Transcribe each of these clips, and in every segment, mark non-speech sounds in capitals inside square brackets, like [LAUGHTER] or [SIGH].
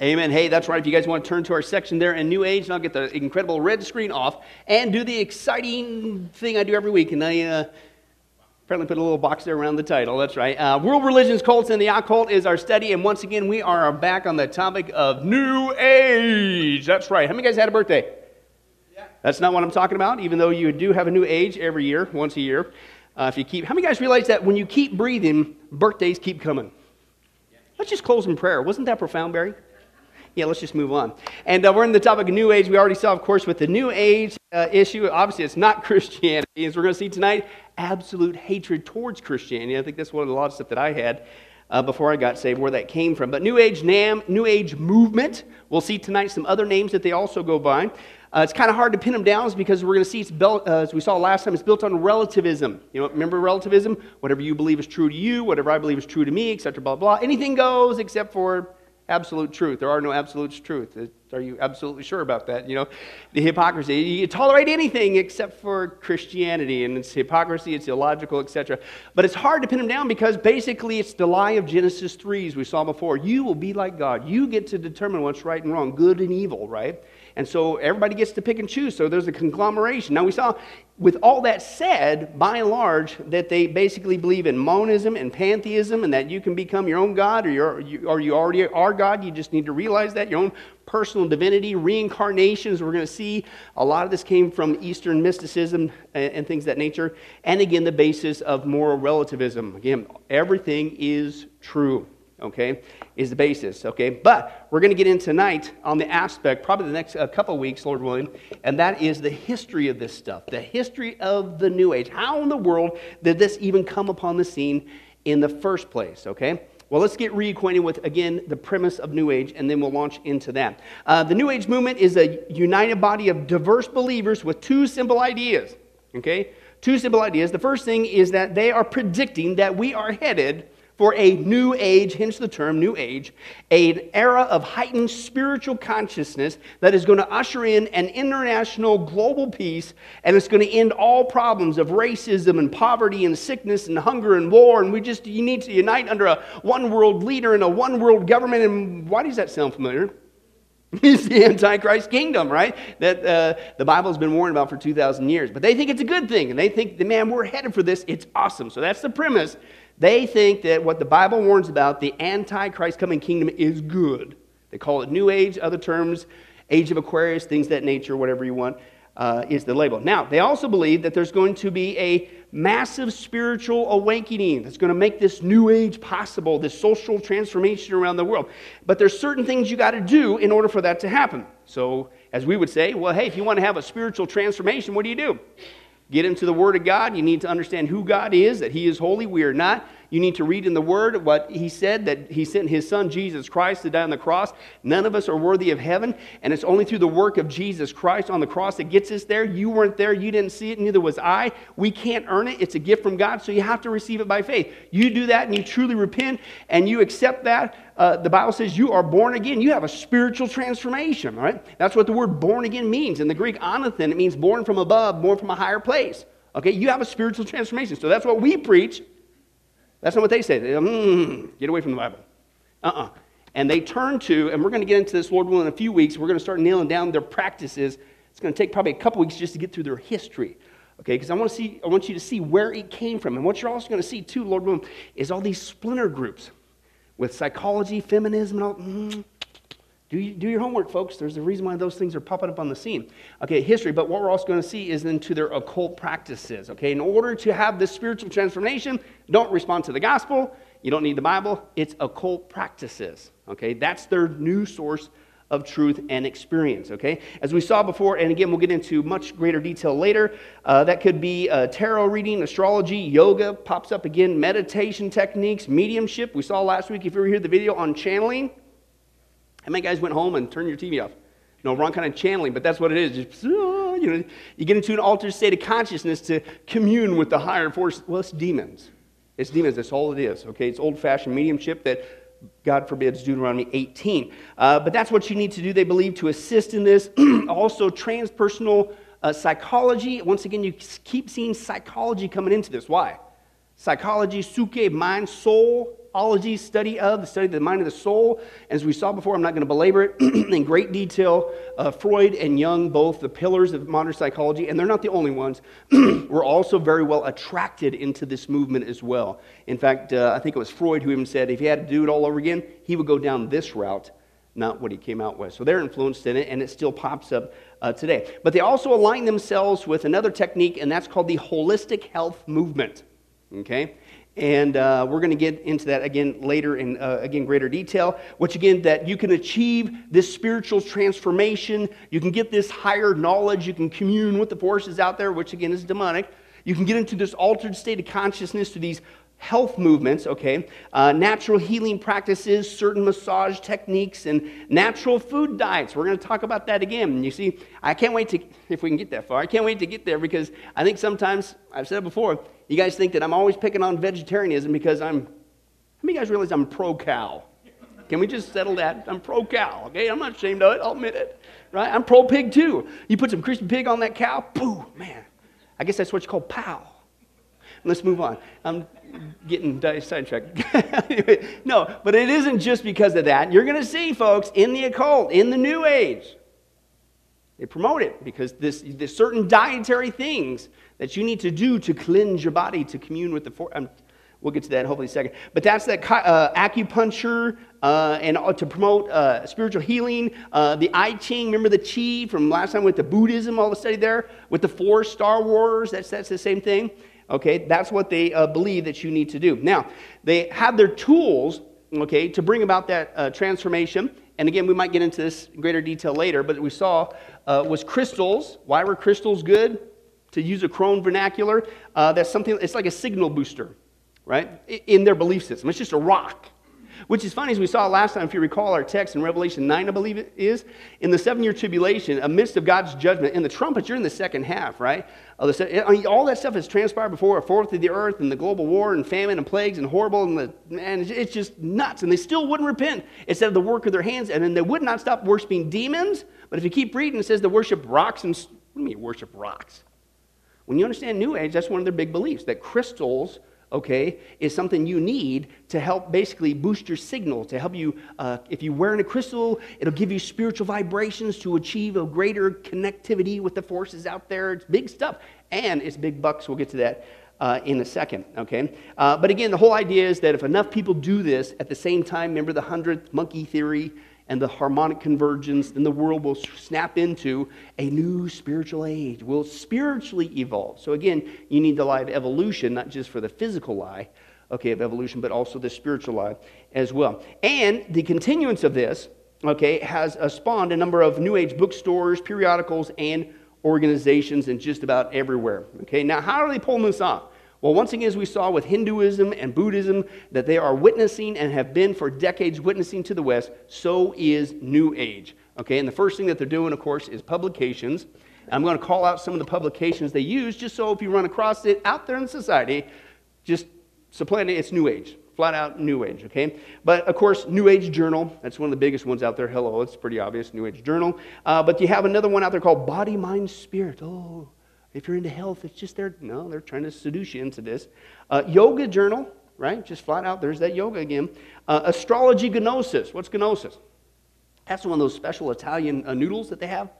Amen. Hey, that's right. If you guys want to turn to our section there in New Age, and I'll get the incredible red screen off and do the exciting thing I do every week. And I uh, apparently put a little box there around the title. That's right. Uh, World Religions, Cults, and the Occult is our study. And once again, we are back on the topic of New Age. That's right. How many guys had a birthday? Yeah. That's not what I'm talking about, even though you do have a new age every year, once a year. Uh, if you keep, how many guys realize that when you keep breathing, birthdays keep coming? Let's just close in prayer. Wasn't that profound, Barry? Yeah, let's just move on. And uh, we're in the topic of New Age. We already saw, of course, with the New Age uh, issue. Obviously, it's not [LAUGHS] Christianity. As we're going to see tonight, absolute hatred towards Christianity. I think that's one of the lot of stuff that I had uh, before I got saved, where that came from. But New Age NAM, New Age movement. We'll see tonight some other names that they also go by. Uh, it's kind of hard to pin them down because we're going to see it's built, uh, as we saw last time, it's built on relativism. You know, remember relativism? Whatever you believe is true to you, whatever I believe is true to me, etc. Blah blah. Anything goes except for absolute truth. There are no absolute truth. Are you absolutely sure about that? You know, the hypocrisy. You tolerate anything except for Christianity, and it's hypocrisy, it's illogical, etc. But it's hard to pin them down because basically it's the lie of Genesis 3, as we saw before. You will be like God. You get to determine what's right and wrong, good and evil, right? And so everybody gets to pick and choose. So there's a conglomeration. Now we saw, with all that said, by and large, that they basically believe in monism and pantheism and that you can become your own God or, you, or you already are God. You just need to realize that, your own personal divinity, reincarnations. We're going to see a lot of this came from Eastern mysticism and, and things that nature. And again, the basis of moral relativism. Again, everything is true okay, is the basis, okay? But we're going to get in tonight on the aspect, probably the next uh, couple weeks, Lord willing, and that is the history of this stuff, the history of the New Age. How in the world did this even come upon the scene in the first place, okay? Well, let's get reacquainted with, again, the premise of New Age, and then we'll launch into that. Uh, the New Age movement is a united body of diverse believers with two simple ideas, okay? Two simple ideas. The first thing is that they are predicting that we are headed for a new age, hence the term new age, an era of heightened spiritual consciousness that is going to usher in an international global peace and it's going to end all problems of racism and poverty and sickness and hunger and war. And we just, you need to unite under a one world leader and a one world government. And why does that sound familiar? [LAUGHS] It's the Antichrist kingdom, right? That uh, the Bible has been warned about for 2,000 years. But they think it's a good thing, and they think, man, we're headed for this. It's awesome. So that's the premise they think that what the Bible warns about, the Antichrist coming kingdom, is good. They call it New Age, other terms, Age of Aquarius, things that nature, whatever you want, uh, is the label. Now, they also believe that there's going to be a massive spiritual awakening that's going to make this New Age possible, this social transformation around the world. But there's certain things you got to do in order for that to happen. So, as we would say, well, hey, if you want to have a spiritual transformation, what do you do? Get into the Word of God. You need to understand who God is, that He is holy. We are not. You need to read in the Word what He said, that He sent His Son, Jesus Christ, to die on the cross. None of us are worthy of heaven, and it's only through the work of Jesus Christ on the cross that gets us there. You weren't there. You didn't see it, neither was I. We can't earn it. It's a gift from God, so you have to receive it by faith. You do that, and you truly repent, and you accept that. Uh, the Bible says you are born again. You have a spiritual transformation, right? That's what the word born again means. In the Greek, anothen, it means born from above, born from a higher place. Okay, you have a spiritual transformation. So that's what we preach. That's not what they say. They, mm, get away from the Bible. Uh uh-uh. uh And they turn to, and we're going to get into this, Lord willing, in a few weeks. We're going to start nailing down their practices. It's going to take probably a couple weeks just to get through their history. Okay, because I want to see, I want you to see where it came from. And what you're also going to see too, Lord willing, is all these splinter groups with psychology, feminism, and all. Mm, do, you, do your homework, folks. There's a reason why those things are popping up on the scene. Okay, history, but what we're also going to see is into their occult practices. Okay, in order to have this spiritual transformation, don't respond to the gospel. You don't need the Bible. It's occult practices. Okay, that's their new source of truth and experience. Okay, as we saw before, and again, we'll get into much greater detail later. Uh, that could be uh, tarot reading, astrology, yoga pops up again, meditation techniques, mediumship. We saw last week, if you were here, the video on channeling. How many guys went home and turned your TV off? No, wrong kind of channeling, but that's what it is. Just, you know, you get into an altered state of consciousness to commune with the higher force. Well, it's demons. It's demons. That's all it is. Okay, it's old-fashioned mediumship that God forbids Deuteronomy 18. Uh, but that's what you need to do. They believe to assist in this. [CLEARS THROAT] also, transpersonal uh, psychology. Once again, you keep seeing psychology coming into this. Why? psychology, suke, mind, soul, ology, study of, the study of the mind of the soul. As we saw before, I'm not going to belabor it [CLEARS THROAT] in great detail. Uh, Freud and Jung, both the pillars of modern psychology, and they're not the only ones, [CLEARS THROAT] were also very well attracted into this movement as well. In fact, uh, I think it was Freud who even said if he had to do it all over again, he would go down this route, not what he came out with. So they're influenced in it, and it still pops up uh, today. But they also align themselves with another technique, and that's called the holistic health movement. Okay? And uh, we're going to get into that again later in uh, again greater detail. Which again, that you can achieve this spiritual transformation. You can get this higher knowledge. You can commune with the forces out there, which again is demonic. You can get into this altered state of consciousness through these health movements, okay, uh, natural healing practices, certain massage techniques, and natural food diets. We're going to talk about that again. You see, I can't wait to, if we can get that far, I can't wait to get there because I think sometimes, I've said it before, you guys think that I'm always picking on vegetarianism because I'm, how many you guys realize I'm pro cow? Can we just settle that? I'm pro cow, okay? I'm not ashamed of it, I'll admit it, right? I'm pro pig too. You put some crispy pig on that cow, boo, man. I guess that's what you call pow. Let's move on. I'm getting sidetracked. [LAUGHS] no, but it isn't just because of that. You're going to see, folks, in the occult, in the New Age, they promote it because this, there's certain dietary things that you need to do to cleanse your body, to commune with the. For, um, we'll get to that hopefully in a second. But that's that uh, acupuncture uh, and uh, to promote uh, spiritual healing. Uh, the I Ching, remember the Chi from last time with the Buddhism, all the study there? With the four Star Wars, that's, that's the same thing. Okay, that's what they uh, believe that you need to do. Now, they have their tools, okay, to bring about that uh, transformation. And again, we might get into this in greater detail later, but we saw uh, was crystals. Why were crystals good? To use a crone vernacular, uh, that's something, it's like a signal booster, right? In their belief system. It's just a rock. Which is funny, as we saw last time, if you recall our text in Revelation 9, I believe it is, in the seven year tribulation, amidst of God's judgment, in the trumpets, you're in the second half, right? Uh, all that stuff has transpired before a fourth of the earth and the global war and famine and plagues and horrible, and the, man, it's just nuts. And they still wouldn't repent instead of the work of their hands. And then they would not stop worshiping demons. But if you keep reading, it says they worship rocks and, what do you mean worship rocks? When you understand New Age, that's one of their big beliefs that crystals okay, is something you need to help basically boost your signal, to help you, uh, if you're wearing a crystal, it'll give you spiritual vibrations to achieve a greater connectivity with the forces out there. It's big stuff, and it's big bucks. We'll get to that. Uh, in a second, okay? Uh, but again, the whole idea is that if enough people do this at the same time, remember the hundredth monkey theory, and the harmonic convergence, then the world will snap into a new spiritual age. Will spiritually evolve. So again, you need the lie of evolution, not just for the physical lie, okay, of evolution, but also the spiritual lie as well. And the continuance of this, okay, has uh, spawned a number of New Age bookstores, periodicals, and organizations in just about everywhere. Okay, now how are they pulling this off? Well, once again, as we saw with Hinduism and Buddhism, that they are witnessing and have been for decades witnessing to the West, so is New Age. Okay, and the first thing that they're doing, of course, is publications. I'm going to call out some of the publications they use, just so if you run across it out there in society, just supplant it, it's New Age. Flat out New Age, okay? But of course, New Age Journal, that's one of the biggest ones out there. Hello, it's pretty obvious, New Age Journal. Uh, but you have another one out there called Body, Mind, Spirit. Oh, if you're into health, it's just there. No, they're trying to seduce you into this. Uh, yoga journal, right? Just flat out, there's that yoga again. Uh, astrology gnosis. What's gnosis? That's one of those special Italian uh, noodles that they have.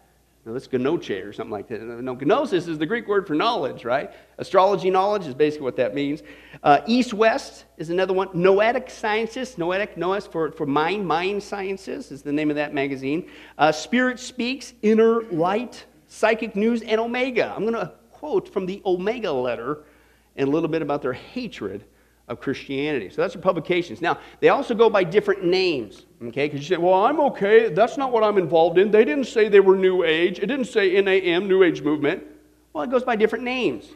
No, that's gnoche or something like that. No, gnosis is the Greek word for knowledge, right? Astrology knowledge is basically what that means. Uh, East West is another one. Noetic Sciences, Noetic, Noes for, for mind, mind sciences is the name of that magazine. Uh, Spirit Speaks, Inner Light, Psychic News, and Omega. I'm going to quote from the Omega letter and a little bit about their hatred of Christianity. So that's their publications. Now, they also go by different names, okay? Because you say, well, I'm okay. That's not what I'm involved in. They didn't say they were New Age. It didn't say NAM, New Age Movement. Well, it goes by different names,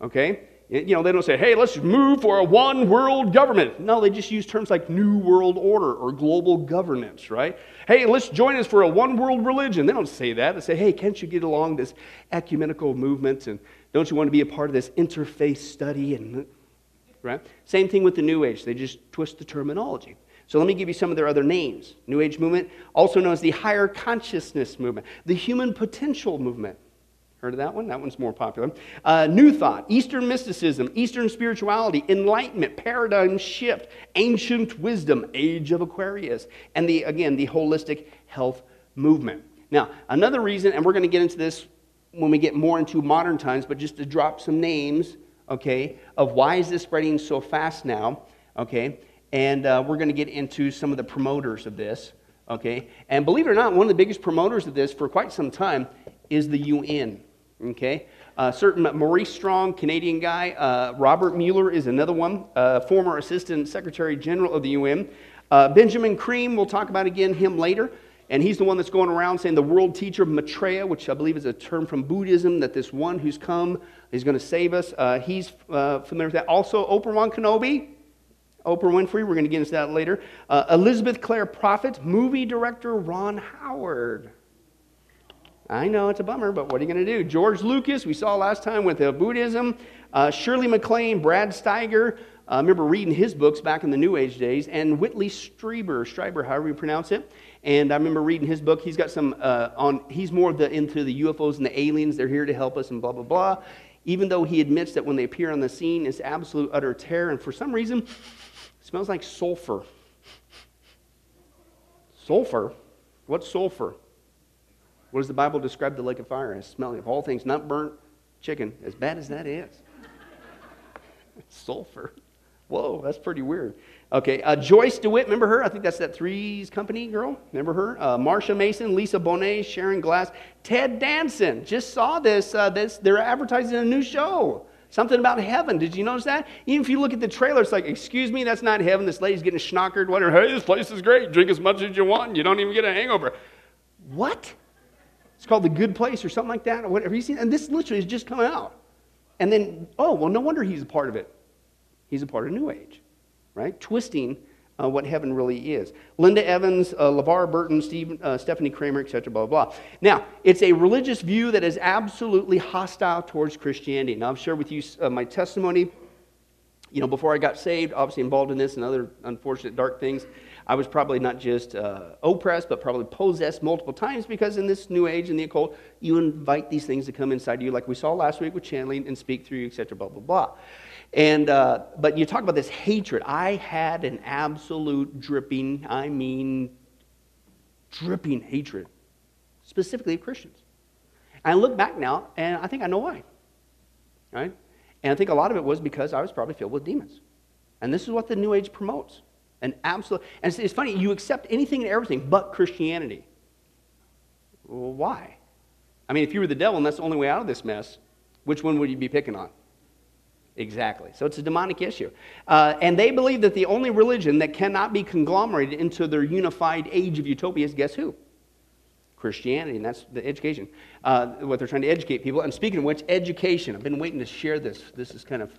okay? You know, they don't say, hey, let's move for a one world government. No, they just use terms like New World Order or global governance, right? Hey, let's join us for a one world religion. They don't say that. They say, hey, can't you get along this ecumenical movement? And don't you want to be a part of this interfaith study? And, right? Same thing with the New Age. They just twist the terminology. So let me give you some of their other names. New Age movement, also known as the higher consciousness movement, the human potential movement. Heard of that one? That one's more popular. Uh, New Thought, Eastern Mysticism, Eastern Spirituality, Enlightenment, Paradigm Shift, Ancient Wisdom, Age of Aquarius, and the, again, the Holistic Health Movement. Now, another reason, and we're going to get into this when we get more into modern times, but just to drop some names, okay, of why is this spreading so fast now, okay, and uh, we're going to get into some of the promoters of this, okay, and believe it or not, one of the biggest promoters of this for quite some time is the UN. Okay? Uh, certain Maurice Strong, Canadian guy. Uh, Robert Mueller is another one, uh, former Assistant Secretary General of the UN. Uh, Benjamin Creme, we'll talk about again him later. And he's the one that's going around saying the world teacher Maitreya, which I believe is a term from Buddhism, that this one who's come is going to save us. Uh, he's uh, familiar with that. Also, Oprah Kenobi, Oprah Winfrey, we're going to get into that later. Elizabeth Clare Prophet, movie director Ron Howard. I know it's a bummer, but what are you going to do? George Lucas, we saw last time with uh, Buddhism. Uh, Shirley MacLaine, Brad Steiger. I uh, remember reading his books back in the New Age days. And Whitley Strieber, Strieber, however you pronounce it. And I remember reading his book. He's got some uh, on, he's more the, into the UFOs and the aliens. They're here to help us and blah, blah, blah. Even though he admits that when they appear on the scene, it's absolute utter terror. And for some reason, smells like sulfur. Sulfur? What's sulfur? What does the Bible describe the lake of fire as? Smelling of all things not burnt chicken, as bad as that is. [LAUGHS] Sulfur. Whoa, that's pretty weird. Okay, uh, Joyce DeWitt, remember her? I think that's that Three's Company girl. Remember her? Uh, Marsha Mason, Lisa Bonet, Sharon Gless, Ted Danson. Just saw this. Uh, this. They're advertising a new show. Something about heaven. Did you notice that? Even if you look at the trailer, it's like, excuse me, that's not heaven. This lady's getting schnockered, wondering, hey, this place is great. Drink as much as you want, you don't even get a hangover. What? It's called The Good Place or something like that, or whatever you seen. And this literally is just coming out. And then, oh, well, no wonder he's a part of it. He's a part of New Age, right? Twisting uh, what heaven really is. Linda Evans, uh, LeVar Burton, Steve, uh, Stephanie Kramer, etc., blah, blah, blah. Now, it's a religious view that is absolutely hostile towards Christianity. Now, I've shared with you uh, my testimony. You know, before I got saved, obviously involved in this and other unfortunate dark things. I was probably not just uh, oppressed, but probably possessed multiple times because in this new age in the occult, you invite these things to come inside you, like we saw last week with channeling and speak through you, etc., blah, blah, blah. And, uh, but you talk about this hatred. I had an absolute dripping, I mean, dripping hatred, specifically of Christians. And I look back now, and I think I know why. Right? And I think a lot of it was because I was probably filled with demons. And this is what the New Age promotes. An absolute, and it's, it's funny, you accept anything and everything but Christianity. Well, why? I mean, if you were the devil and that's the only way out of this mess, which one would you be picking on? Exactly. So it's a demonic issue. Uh, and they believe that the only religion that cannot be conglomerated into their unified age of utopia is guess who? Christianity, and that's the education. Uh, what they're trying to educate people. And speaking of which, education. I've been waiting to share this. This is kind of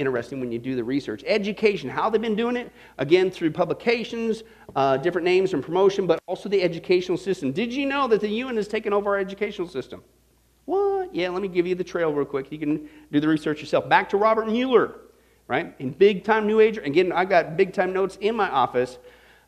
interesting when you do the research. Education, how they've been doing it, again, through publications, uh, different names and promotion, but also the educational system. Did you know that the UN has taken over our educational system? What? Yeah, let me give you the trail real quick. You can do the research yourself. Back to Robert Mueller, right? In big time New Age. Again, I got big time notes in my office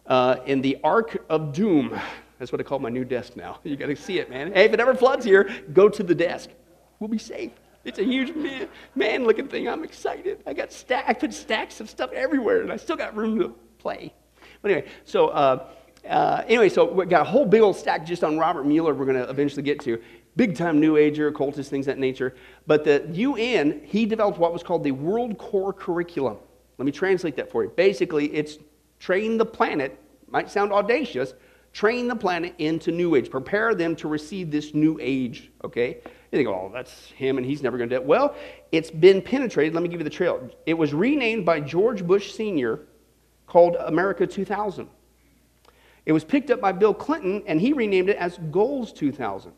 uh, in the Ark of Doom. That's what I call my new desk now. [LAUGHS] You got to see it, man. Hey, if it ever floods here, go to the desk. We'll be safe. It's a huge man, man looking thing. I'm excited. I got stack, I put stacks of stuff everywhere, and I still got room to play. But anyway, so uh, uh, anyway, so we got a whole big old stack just on Robert Mueller. We're going to eventually get to big time New Ager, occultist, things that nature. But the UN, he developed what was called the World Core Curriculum. Let me translate that for you. Basically, it's train the planet. Might sound audacious. Train the planet into New Age. Prepare them to receive this New Age. Okay. You think, oh, that's him and he's never going to do it. Well, it's been penetrated. Let me give you the trail. It was renamed by George Bush Sr., called America 2000. It was picked up by Bill Clinton, and he renamed it as Goals 2000.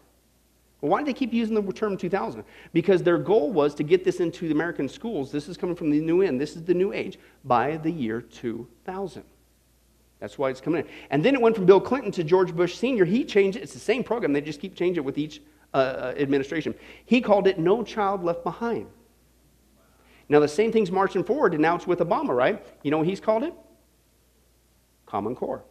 Well, why did they keep using the term 2000? Because their goal was to get this into the American schools. This is coming from the new end. This is the new age by the year 2000. That's why it's coming in. And then it went from Bill Clinton to George Bush Sr. He changed it. It's the same program. They just keep changing it with each uh, uh, administration. He called it No Child Left Behind. Now, the same thing's marching forward, and now it's with Obama, right? You know what he's called it? Common Core.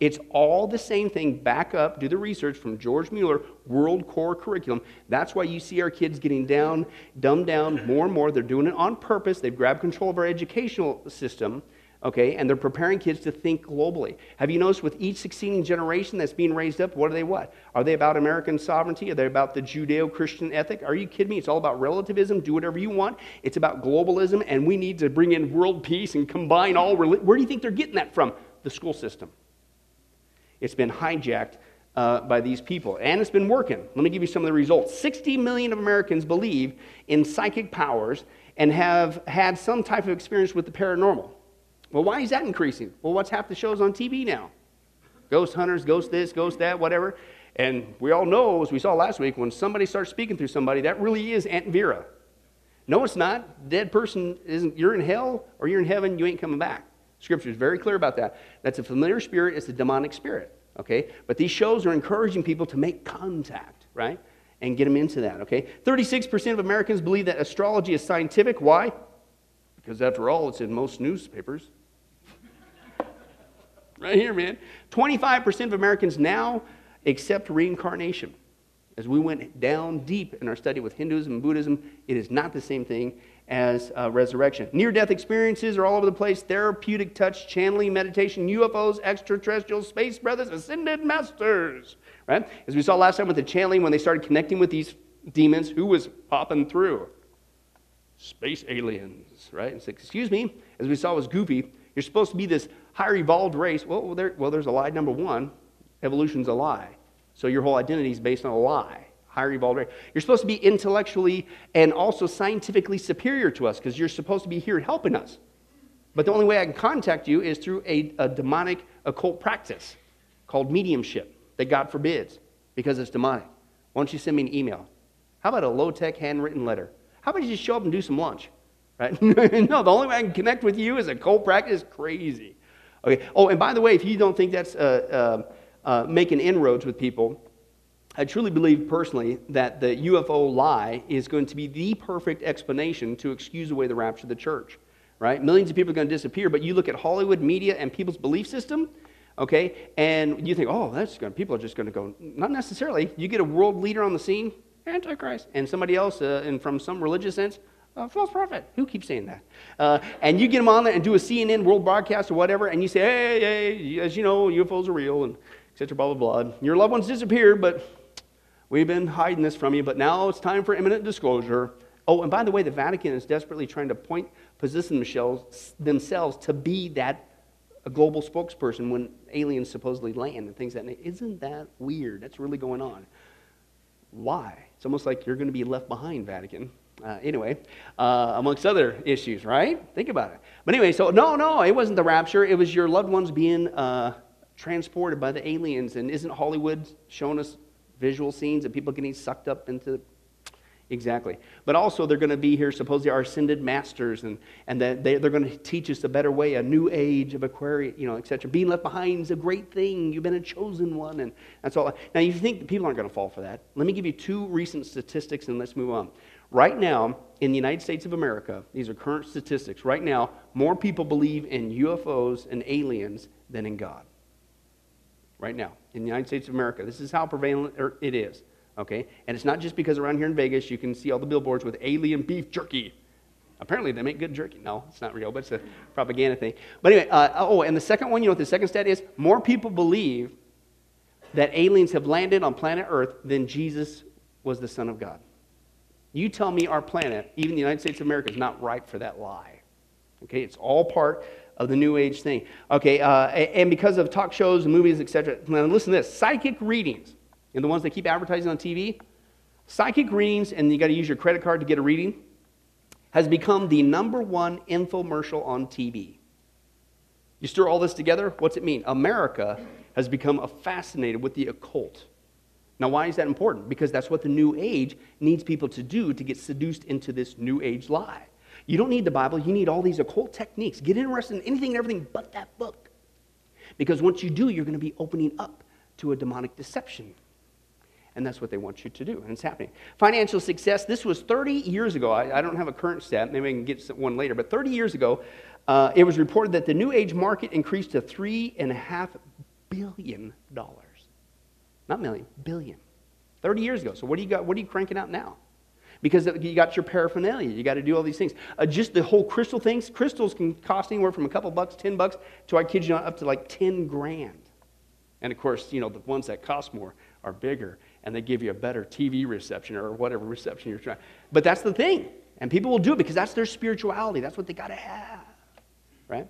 It's all the same thing. Back up, do the research from George Mueller, World Core Curriculum. That's why you see our kids getting down, dumbed down more and more. They're doing it on purpose. They've grabbed control of our educational system, okay, and they're preparing kids to think globally. Have you noticed with each succeeding generation that's being raised up, what are they what? Are they about American sovereignty? Are they about the Judeo Christian ethic? Are you kidding me? It's all about relativism. Do whatever you want. It's about globalism, and we need to bring in world peace and combine all. Where do you think they're getting that from? The school system. It's been hijacked uh, by these people, and it's been working. Let me give you some of the results. 60 million of Americans believe in psychic powers and have had some type of experience with the paranormal. Well, why is that increasing? Well, what's half the shows on TV now? Ghost hunters, ghost this, ghost that, whatever. And we all know, as we saw last week, when somebody starts speaking through somebody, that really is Aunt Vera. No, it's not. Dead person isn't. You're in hell or you're in heaven. You ain't coming back. Scripture is very clear about that. That's a familiar spirit, it's a demonic spirit. Okay? But these shows are encouraging people to make contact, right? And get them into that, okay? 36% of Americans believe that astrology is scientific. Why? Because after all, it's in most newspapers. Right here, man. 25% of Americans now accept reincarnation. As we went down deep in our study with Hinduism and Buddhism, it is not the same thing as uh, resurrection. Near death experiences are all over the place therapeutic touch, channeling, meditation, UFOs, extraterrestrials, space brothers, ascended masters. Right? As we saw last time with the channeling, when they started connecting with these demons, who was popping through? Space aliens, right? And said, excuse me, as we saw was goofy. You're supposed to be this higher evolved race. Well, there, well, there's a lie number one. Evolution's a lie. So your whole identity is based on a lie higher evolved race. You're supposed to be intellectually and also scientifically superior to us because you're supposed to be here helping us. But the only way I can contact you is through a, a demonic occult practice called mediumship that God forbids because it's demonic. Why don't you send me an email? How about a low tech handwritten letter? How about you just show up and do some lunch? Right? [LAUGHS] no, the only way I can connect with you is a cold practice. Crazy. Okay. Oh, and by the way, if you don't think that's uh, uh, uh, making inroads with people, I truly believe personally that the UFO lie is going to be the perfect explanation to excuse away the rapture of the church, right? Millions of people are going to disappear, but you look at Hollywood media and people's belief system, okay, and you think, oh, that's going people are just going to go. Not necessarily. You get a world leader on the scene, Antichrist, and somebody else, uh, and from some religious sense, a false prophet. Who keeps saying that? Uh, and you get them on there and do a CNN world broadcast or whatever, and you say, hey, hey, as you know, UFOs are real, and etc. Blah blah blah. Your loved ones disappeared, but We've been hiding this from you, but now it's time for imminent disclosure. Oh, and by the way, the Vatican is desperately trying to point, position themselves to be that a global spokesperson when aliens supposedly land and things like that isn't that weird? That's really going on. Why? It's almost like you're going to be left behind, Vatican. Uh, anyway, uh, amongst other issues, right? Think about it. But anyway, so no, no, it wasn't the rapture. It was your loved ones being uh, transported by the aliens. And isn't Hollywood showing us visual scenes of people getting sucked up into Exactly. But also, they're going to be here, supposedly, our ascended masters, and, and that they, they're going to teach us a better way, a new age of Aquarius, you know, etc. Being left behind is a great thing. You've been a chosen one, and that's all. Now, you think people aren't going to fall for that. Let me give you two recent statistics, and let's move on. Right now, in the United States of America, these are current statistics. Right now, more people believe in UFOs and aliens than in God right now in the United States of America. This is how prevalent er, it is. Okay? And it's not just because around here in Vegas you can see all the billboards with alien beef jerky. Apparently they make good jerky. No, it's not real, but it's a propaganda thing. But anyway, uh, oh, and the second one, you know what the second stat is? More people believe that aliens have landed on planet Earth than Jesus was the Son of God. You tell me our planet, even the United States of America, is not ripe for that lie. Okay, it's all part of the New Age thing. Okay, uh, and because of talk shows and movies, etc. Now listen to this: psychic readings, and the ones they keep advertising on TV. Psychic readings, and you got to use your credit card to get a reading, has become the number one infomercial on TV. You stir all this together, what's it mean? America has become fascinated with the occult. Now, why is that important? Because that's what the New Age needs people to do to get seduced into this New Age lie. You don't need the Bible, you need all these occult techniques. Get interested in anything and everything but that book. Because once you do, you're going to be opening up to a demonic deception. And that's what they want you to do, and it's happening. Financial success, this was 30 years ago. I, I don't have a current stat, maybe I can get one later, but 30 years ago, uh, it was reported that the New Age market increased to $3.5 billion. Not million, billion. 30 years ago. So what do you got? What are you cranking out now? Because you got your paraphernalia, you got to do all these things. Uh, just the whole crystal things. Crystals can cost anywhere from a couple bucks, 10 bucks, to I kid you not, up to like 10 grand. And of course, you know, the ones that cost more are bigger and they give you a better TV reception or whatever reception you're trying. But that's the thing. And people will do it because that's their spirituality. That's what they got to have, right?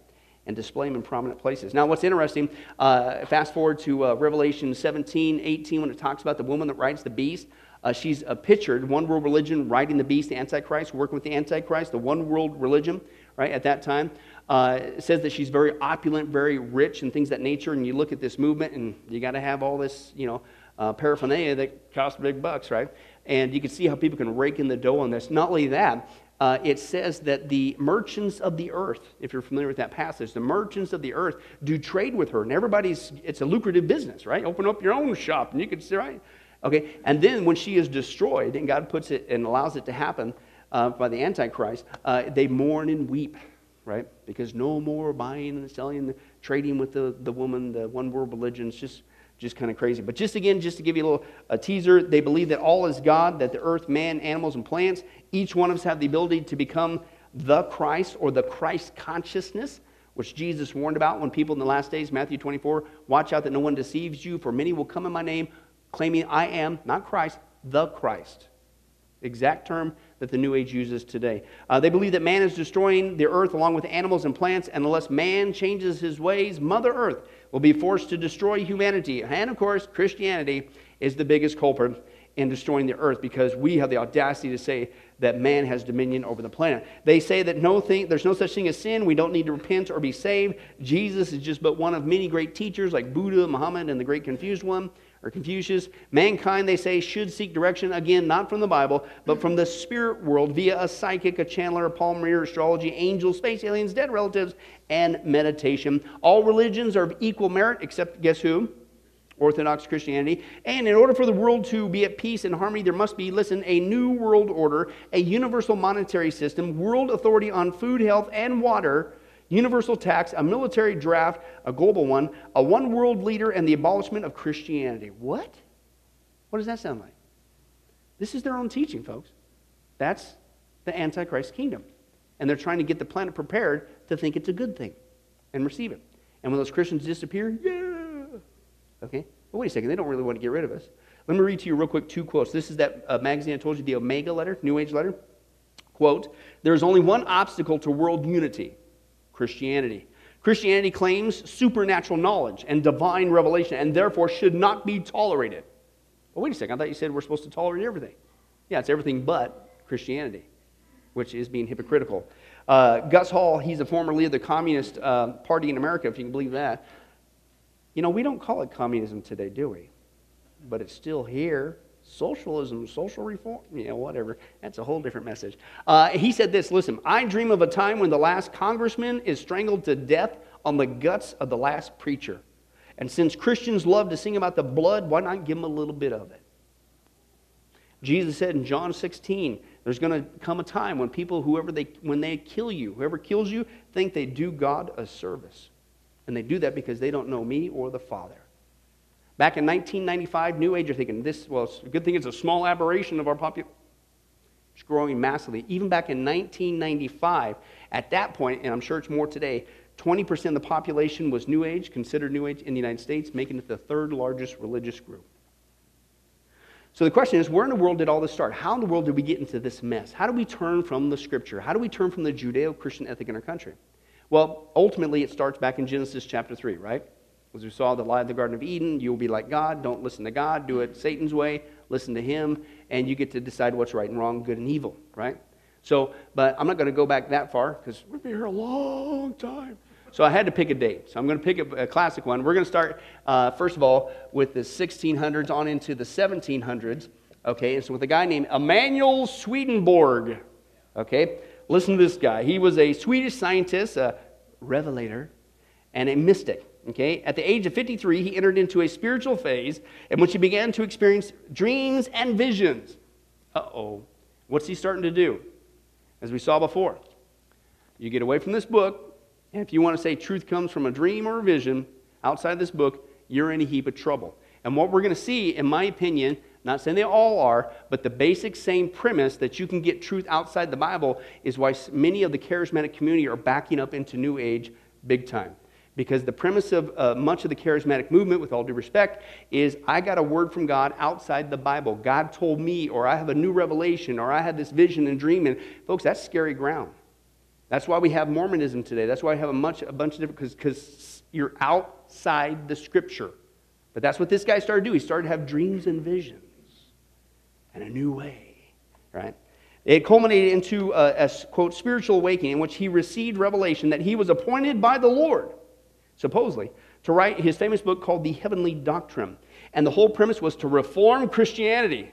And display them in prominent places. Now, what's interesting, uh, fast forward to uh, Revelation 17, 18, when it talks about the woman that rides the beast. Uh, she's a pictured one world religion, riding the beast, the Antichrist, working with the Antichrist, the one world religion, right, at that time. Uh, it says that she's very opulent, very rich, and things that nature. And you look at this movement, and you got to have all this, you know, uh, paraphernalia that costs big bucks, right? And you can see how people can rake in the dough on this. Not only that, uh, it says that the merchants of the earth, if you're familiar with that passage, the merchants of the earth do trade with her. And everybody's, it's a lucrative business, right? Open up your own shop and you can see, right? Okay, and then when she is destroyed and God puts it and allows it to happen uh, by the Antichrist, uh, they mourn and weep, right? Because no more buying and selling, trading with the, the woman, the one world religion. It's just just kind of crazy. But just again, just to give you a little a teaser, they believe that all is God, that the earth, man, animals, and plants, each one of us have the ability to become the Christ or the Christ consciousness, which Jesus warned about when people in the last days, Matthew 24, watch out that no one deceives you, for many will come in my name, claiming I am, not Christ, the Christ. Exact term that the New Age uses today. Uh, they believe that man is destroying the earth along with animals and plants, and unless man changes his ways, Mother Earth will be forced to destroy humanity. And of course, Christianity is the biggest culprit in destroying the earth because we have the audacity to say that man has dominion over the planet. They say that no thing, there's no such thing as sin. We don't need to repent or be saved. Jesus is just but one of many great teachers like Buddha, Muhammad, and the great confused one or Confucius. Mankind, they say, should seek direction, again, not from the Bible, but from the spirit world via a psychic, a channeler, a palm reader, astrology, angels, space aliens, dead relatives, and meditation. All religions are of equal merit, except guess who? Orthodox Christianity. And in order for the world to be at peace and harmony, there must be, listen, a new world order, a universal monetary system, world authority on food, health, and water universal tax, a military draft, a global one, a one world leader, and the abolishment of Christianity. What? What does that sound like? This is their own teaching, folks. That's the Antichrist kingdom. And they're trying to get the planet prepared to think it's a good thing and receive it. And when those Christians disappear, yeah. Okay? But wait a second, they don't really want to get rid of us. Let me read to you real quick two quotes. This is that uh, magazine I told you, the Omega letter, New Age letter. Quote, there's only one obstacle to world unity Christianity. Christianity claims supernatural knowledge and divine revelation and therefore should not be tolerated. Well, wait a second. I thought you said we're supposed to tolerate everything. Yeah, it's everything but Christianity, which is being hypocritical. Uh, Gus Hall, he's a former leader of the Communist uh, Party in America, if you can believe that. You know, we don't call it communism today, do we? But it's still here socialism, social reform, you know, whatever. That's a whole different message. Uh, he said this listen, I dream of a time when the last congressman is strangled to death on the guts of the last preacher. And since Christians love to sing about the blood, why not give them a little bit of it? Jesus said in John 16, there's going to come a time when people, whoever they, when they kill you, whoever kills you, think they do God a service. And they do that because they don't know me or the Father. Back in 1995, New Age are thinking this, well, it's a good thing it's a small aberration of our population. It's growing massively. Even back in 1995, at that point, and I'm sure it's more today, 20% of the population was New Age, considered New Age in the United States, making it the third largest religious group. So the question is, where in the world did all this start? How in the world did we get into this mess? How do we turn from the scripture? How do we turn from the Judeo Christian ethic in our country? Well, ultimately, it starts back in Genesis chapter 3, right? As we saw the lie of the Garden of Eden, you'll be like God. Don't listen to God. Do it Satan's way. Listen to him. And you get to decide what's right and wrong, good and evil, right? So, but I'm not going to go back that far because we've been here a long time. So I had to pick a date. So I'm going to pick a, a classic one. We're going to start, uh, first of all, with the 1600s on into the 1700s. Okay, and so with a guy named Emanuel Swedenborg. Okay, listen to this guy. He was a Swedish scientist, a revelator, and a mystic. Okay? At the age of 53, he entered into a spiritual phase in which he began to experience dreams and visions. Uh oh. What's he starting to do? As we saw before, you get away from this book, and if you want to say truth comes from a dream or a vision outside this book, you're in a heap of trouble. And what we're going to see, in my opinion, not saying they all are, but the basic same premise that you can get truth outside the Bible is why many of the charismatic community are backing up into New Age big time. Because the premise of uh, much of the charismatic movement, with all due respect, is I got a word from God outside the Bible. God told me, or I have a new revelation, or I had this vision and dream. And folks, that's scary ground. That's why we have Mormonism today. That's why I have a, much, a bunch of different, because you're outside the scripture. But that's what this guy started to do. He started to have dreams and visions and a new way, right? It culminated into uh, a, a, quote, spiritual awakening in which he received revelation that he was appointed by the Lord, supposedly, to write his famous book called The Heavenly Doctrine. And the whole premise was to reform Christianity.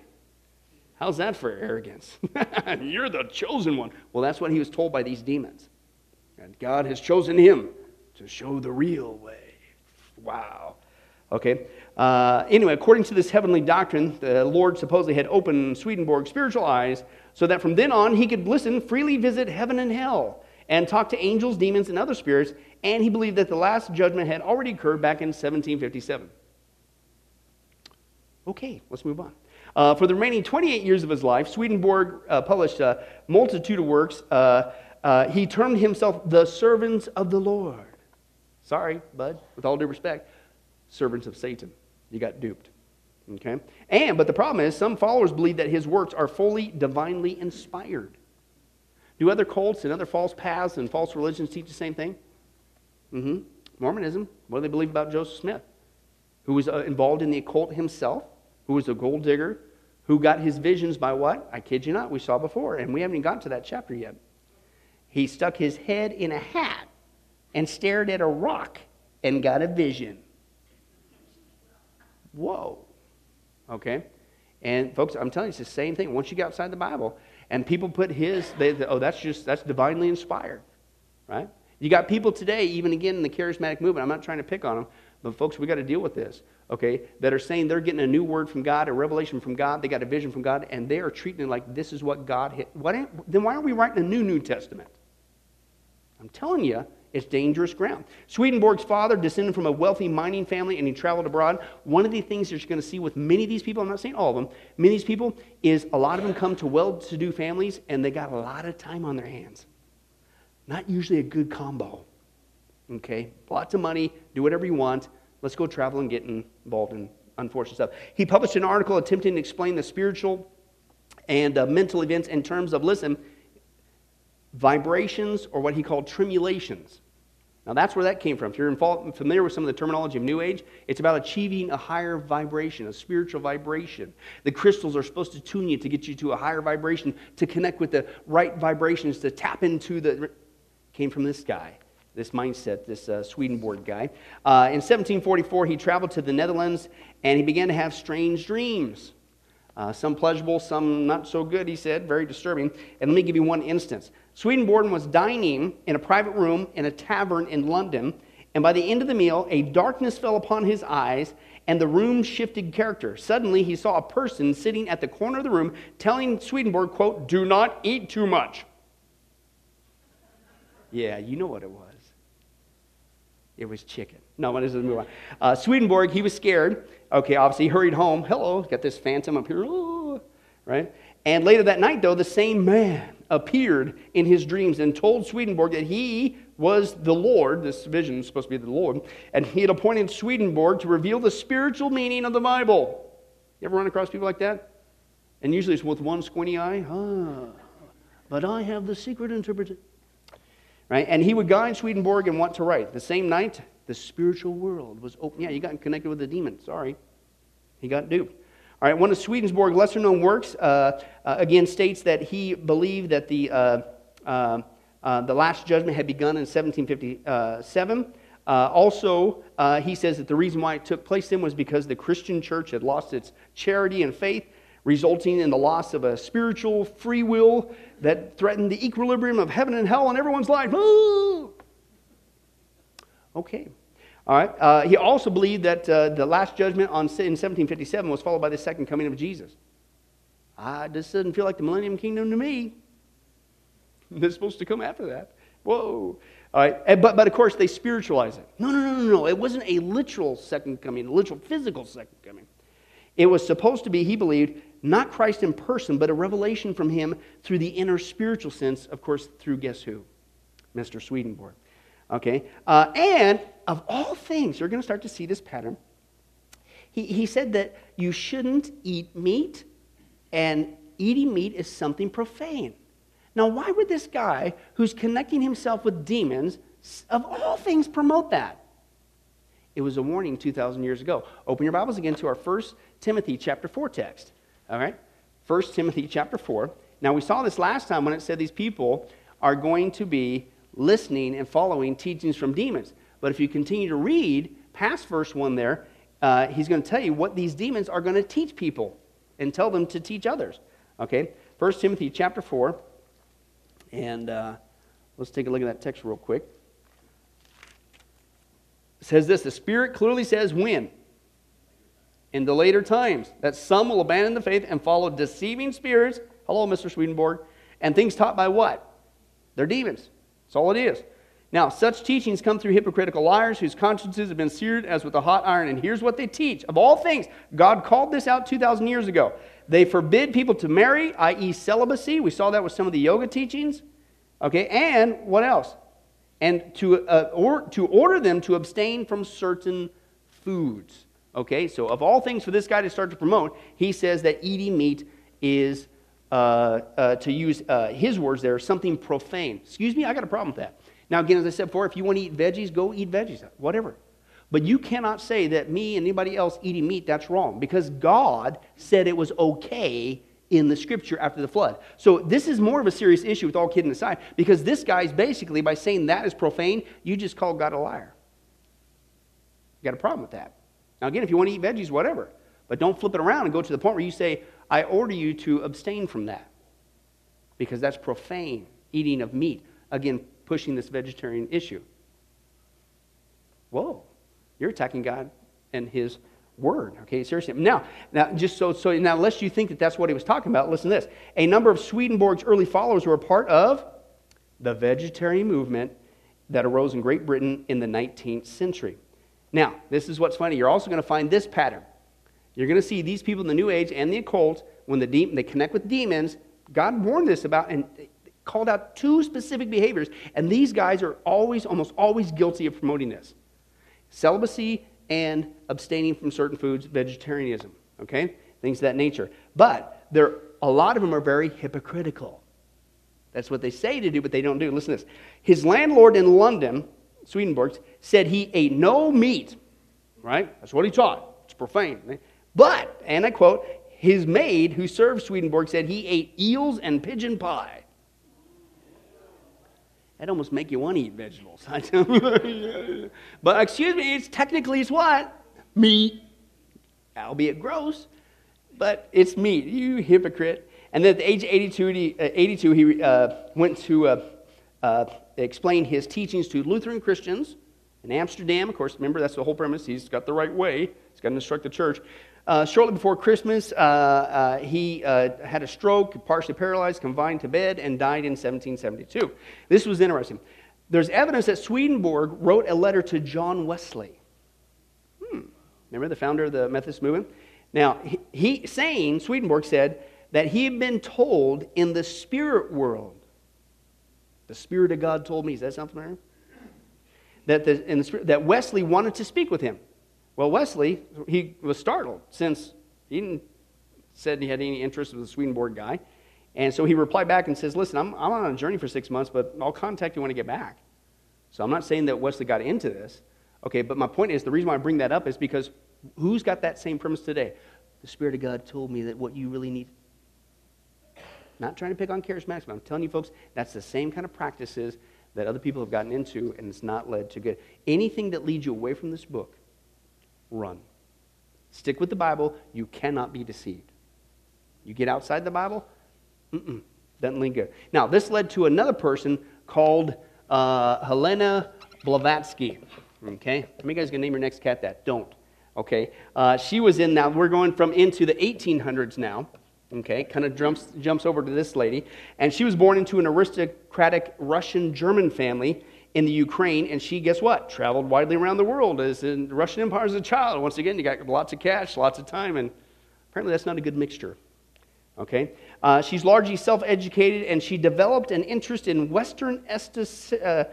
How's that for arrogance? [LAUGHS] You're the chosen one. Well, that's what he was told by these demons. And God has chosen him to show the real way. Wow. Okay. Uh, anyway, according to this heavenly doctrine, the Lord supposedly had opened Swedenborg's spiritual eyes so that from then on he could listen, freely visit heaven and hell, and talk to angels, demons, and other spirits. And he believed that the last judgment had already occurred back in 1757. Okay, let's move on. Uh, for the remaining 28 years of his life, Swedenborg uh, published a multitude of works. Uh, uh he termed himself the servants of the Lord. Sorry, bud, with all due respect, servants of Satan. You got duped. Okay? And, but the problem is, some followers believe that his works are fully divinely inspired. Do other cults and other false paths and false religions teach the same thing? Mm-hmm. Mormonism, what do they believe about Joseph Smith? Who was uh, involved in the occult himself, who was a gold digger, who got his visions by what? I kid you not, we saw before, and we haven't even gotten to that chapter yet. He stuck his head in a hat and stared at a rock and got a vision. Whoa. Okay? And folks, I'm telling you, it's the same thing. Once you get outside the Bible, and people put his, they, they, oh, that's just, that's divinely inspired, right? You got people today, even again in the charismatic movement, I'm not trying to pick on them, but folks, we got to deal with this, okay? That are saying they're getting a new word from God, a revelation from God, they got a vision from God, and they are treating it like this is what God hit. What, then why aren't we writing a new New Testament? I'm telling you, it's dangerous ground. Swedenborg's father descended from a wealthy mining family and he traveled abroad. One of the things that you're going to see with many of these people, I'm not saying all of them, many of these people is a lot of them come to well to do families and they got a lot of time on their hands. Not usually a good combo. Okay? Lots of money, do whatever you want. Let's go travel and get involved in unfortunate stuff. He published an article attempting to explain the spiritual and uh, mental events in terms of, listen, vibrations or what he called tremulations. Now, that's where that came from. If you're familiar with some of the terminology of New Age, it's about achieving a higher vibration, a spiritual vibration. The crystals are supposed to tune you to get you to a higher vibration, to connect with the right vibrations, to tap into the. Came from this guy, this mindset, this uh, Swedenborg guy. Uh, in 1744, he traveled to the Netherlands and he began to have strange dreams. Uh, some pleasurable, some not so good, he said, very disturbing. And let me give you one instance. Swedenborg was dining in a private room in a tavern in London, and by the end of the meal, a darkness fell upon his eyes, and the room shifted character. Suddenly, he saw a person sitting at the corner of the room telling Swedenborg, quote, do not eat too much. Yeah, you know what it was. It was chicken. No, what is it? Move on. Uh, Swedenborg, he was scared. Okay, obviously, he hurried home. Hello, got this phantom up here. Right? And later that night, though, the same man appeared in his dreams and told Swedenborg that he was the Lord. This vision is supposed to be the Lord. And he had appointed Swedenborg to reveal the spiritual meaning of the Bible. You ever run across people like that? And usually it's with one squinty eye. Ah, but I have the secret interpretation. Right? And he would guide Swedenborg and what to write. The same night, the spiritual world was open. Yeah, you got connected with the demon. Sorry. He got duped. All right, one of Swedenborg's lesser known works, uh, uh, again, states that he believed that the, uh, uh, uh the Last Judgment had begun in 1757. Uh, also, he says that the reason why it took place then was because the Christian church had lost its charity and faith, resulting in the loss of a spiritual free will that threatened the equilibrium of heaven and hell in everyone's life. Ooh! Okay. All right. Uh, he also believed that uh, the last judgment on, in 1757 was followed by the second coming of Jesus. Ah, this doesn't feel like the millennium kingdom to me. [LAUGHS] Is supposed to come after that. Whoa. All right. And- But, but of course, they spiritualize it. No, no, no, no, no. It wasn't a literal second coming, a literal physical second coming. It was supposed to be, he believed, not Christ in person, but a revelation from him through the inner spiritual sense, of course, through guess who? Mr. Swedenborg. Okay? Uh, and of all things, you're going to start to see this pattern. He, he said that you shouldn't eat meat, and eating meat is something profane. Now, why would this guy who's connecting himself with demons, of all things, promote that? It was a warning 2,000 years ago. Open your Bibles again to our First Timothy chapter 4 text. All right? First Timothy chapter 4. Now, we saw this last time when it said these people are going to be listening and following teachings from demons. But if you continue to read past verse 1 there, uh, he's going to tell you what these demons are going to teach people and tell them to teach others. Okay? 1 Timothy chapter 4. And uh, let's take a look at that text real quick. It says this the Spirit clearly says when? In the later times, that some will abandon the faith and follow deceiving spirits. Hello, Mr. Swedenborg. And things taught by what? They're demons. That's all it is. Now, such teachings come through hypocritical liars whose consciences have been seared as with a hot iron. And here's what they teach. Of all things, God called this out 2,000 years ago. They forbid people to marry, i.e., celibacy. We saw that with some of the yoga teachings. Okay, and what else? And to, uh, or, to order them to abstain from certain foods. Okay, so of all things for this guy to start to promote, he says that eating meat is, uh, uh, to use uh, his words there, something profane. Excuse me, I got a problem with that. Now, again, as I said before, if you want to eat veggies, go eat veggies, whatever. But you cannot say that me and anybody else eating meat, that's wrong, because God said it was okay in the scripture after the flood. So this is more of a serious issue with all kidding aside, because this guy's basically, by saying that is profane, you just call God a liar. You got a problem with that. Now, again, if you want to eat veggies, whatever. But don't flip it around and go to the point where you say, I order you to abstain from that. Because that's profane, eating of meat. Again, pushing this vegetarian issue. Whoa, you're attacking God and His word. Okay, seriously. Now, now, just so, so now, lest you think that that's what he was talking about, listen to this. A number of Swedenborg's early followers were a part of the vegetarian movement that arose in Great Britain in the 19th century. Now, this is what's funny. You're also going to find this pattern. You're going to see these people in the New Age and the occult, when the de- they connect with demons, God warned this about and called out two specific behaviors, and these guys are always, almost always guilty of promoting this celibacy and abstaining from certain foods, vegetarianism, okay? Things of that nature. But there, a lot of them are very hypocritical. That's what they say to do, but they don't do. Listen to this. His landlord in London, Swedenborg, said he ate no meat, right? That's what he taught. It's profane. But, and I quote, his maid who served Swedenborg said he ate eels and pigeon pie. That almost make you want to eat vegetables. [LAUGHS] but excuse me, it's technically it's what? Meat. Albeit gross, but it's meat. You hypocrite. And then at the age of 82, he, uh, 82, he uh, went to uh, uh, explain his teachings to Lutheran Christians in Amsterdam. Of course, remember, that's the whole premise. He's got the right way, he's got to instruct the church. Uh, shortly before Christmas, uh, uh, he uh, had a stroke, partially paralyzed, confined to bed, and died in 1772. This was interesting. There's evidence that Swedenborg wrote a letter to John Wesley. Hmm. Remember the founder of the Methodist movement? Now, he, he saying, Swedenborg said, that he had been told in the spirit world, the Spirit of God told me, is that sound familiar? That, the, the that Wesley wanted to speak with him. Well, Wesley, he was startled since he didn't said he had any interest in the Swedenborg guy. And so he replied back and says, Listen, I'm, I'm on a journey for six months, but I'll contact you when I get back. So I'm not saying that Wesley got into this. Okay, but my point is the reason why I bring that up is because who's got that same premise today? The Spirit of God told me that what you really need. Not trying to pick on charismatics, but I'm telling you folks, that's the same kind of practices that other people have gotten into, and it's not led to good. Anything that leads you away from this book, run. Stick with the Bible. You cannot be deceived. You get outside the Bible, mm-mm, doesn't linger. Now, this led to another person called uh, Helena Blavatsky. Okay? How many guys going to name your next cat that? Don't. Okay? Uh, she was in, now we're going from into the 1800s now. Okay, kind of jumps, jumps over to this lady. And she was born into an aristocratic Russian German family in the Ukraine. And she, guess what? Traveled widely around the world as in the Russian Empire as a child. Once again, you got lots of cash, lots of time, and apparently that's not a good mixture. Okay? Uh, she's largely self educated, and she developed an interest in Western estes, uh,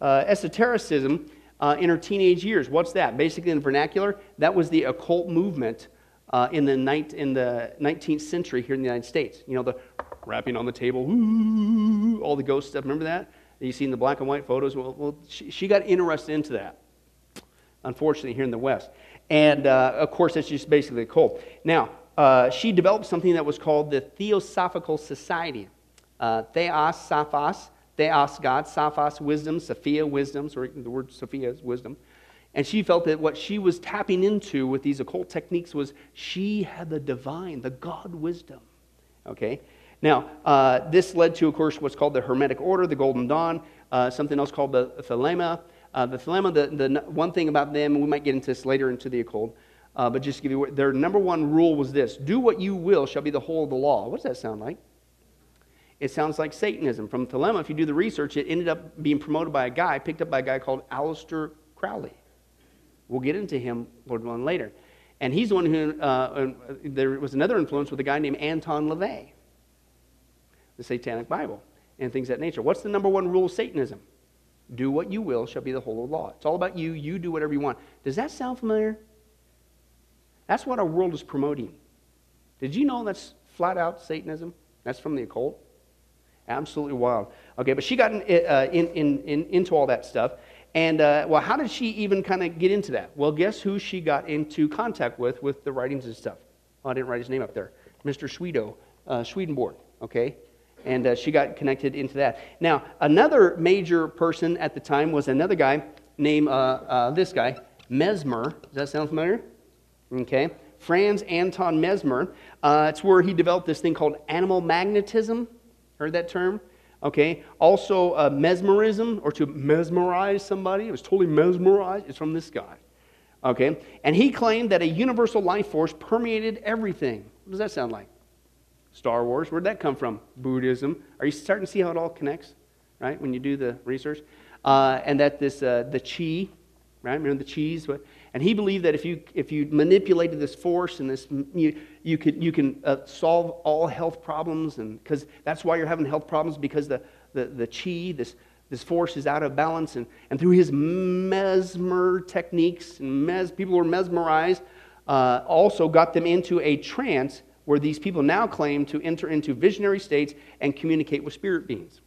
uh, esotericism uh, in her teenage years. What's that? Basically, in vernacular, that was the occult movement uh, in, the in the 19th century here in the United States. You know, the rapping on the table, ooh, all the ghost stuff. Remember that? You see in the black and white photos? Well, well she, she got interested into that, unfortunately, here in the West. And uh, of course, that's just basically occult. Now, uh, she developed something that was called the Theosophical Society. Uh, Theos, Sophos, Theos, God, Sophos, wisdom, Sophia, wisdom. Sorry, the word Sophia is wisdom. And she felt that what she was tapping into with these occult techniques was she had the divine, the God wisdom. Okay? Now, uh, this led to, of course, what's called the Hermetic Order, the Golden Dawn, uh, something else called the Thelema. Uh, the Thelema, the, the one thing about them, we might get into this later into the occult, uh, but just to give you their number one rule was this do what you will shall be the whole of the law. What does that sound like? It sounds like Satanism. From Thelema, if you do the research, it ended up being promoted by a guy, picked up by a guy called Aleister Crowley. We'll get into him, Lord willing, later. And he's the one who, uh, uh, there was another influence with a guy named Anton LaVey, the Satanic Bible, and things that nature. What's the number one rule of Satanism? Do what you will shall be the whole of law. It's all about you. You do whatever you want. Does that sound familiar? That's what our world is promoting. Did you know that's flat out Satanism? That's from the occult. Absolutely wild. Okay, but she got in, uh, in, in, into all that stuff. And, uh, well, how did she even kind of get into that? Well, guess who she got into contact with with the writings and stuff? Oh, I didn't write his name up there. Mr. Swedo, uh, Swedenborg, okay? And uh, she got connected into that. Now, another major person at the time was another guy named uh, uh, this guy, Mesmer. Does that sound familiar? Okay. Franz Anton Mesmer. Uh, it's where he developed this thing called animal magnetism. Heard that term? Okay. Also, uh, mesmerism, or to mesmerize somebody. It was totally mesmerized. It's from this guy. Okay. And he claimed that a universal life force permeated everything. What does that sound like? Star Wars. Where'd that come from? Buddhism. Are you starting to see how it all connects, right, when you do the research? Uh, and that this, uh, the chi, right? Remember the cheese? And he believed that if you, if you manipulated this force and this, you, you, could, you can uh, solve all health problems. And because that's why you're having health problems because the, the, the chi, this, this force is out of balance. And, and through his mesmer techniques, and mes, people were mesmerized, uh, also got them into a trance where these people now claim to enter into visionary states and communicate with spirit beings.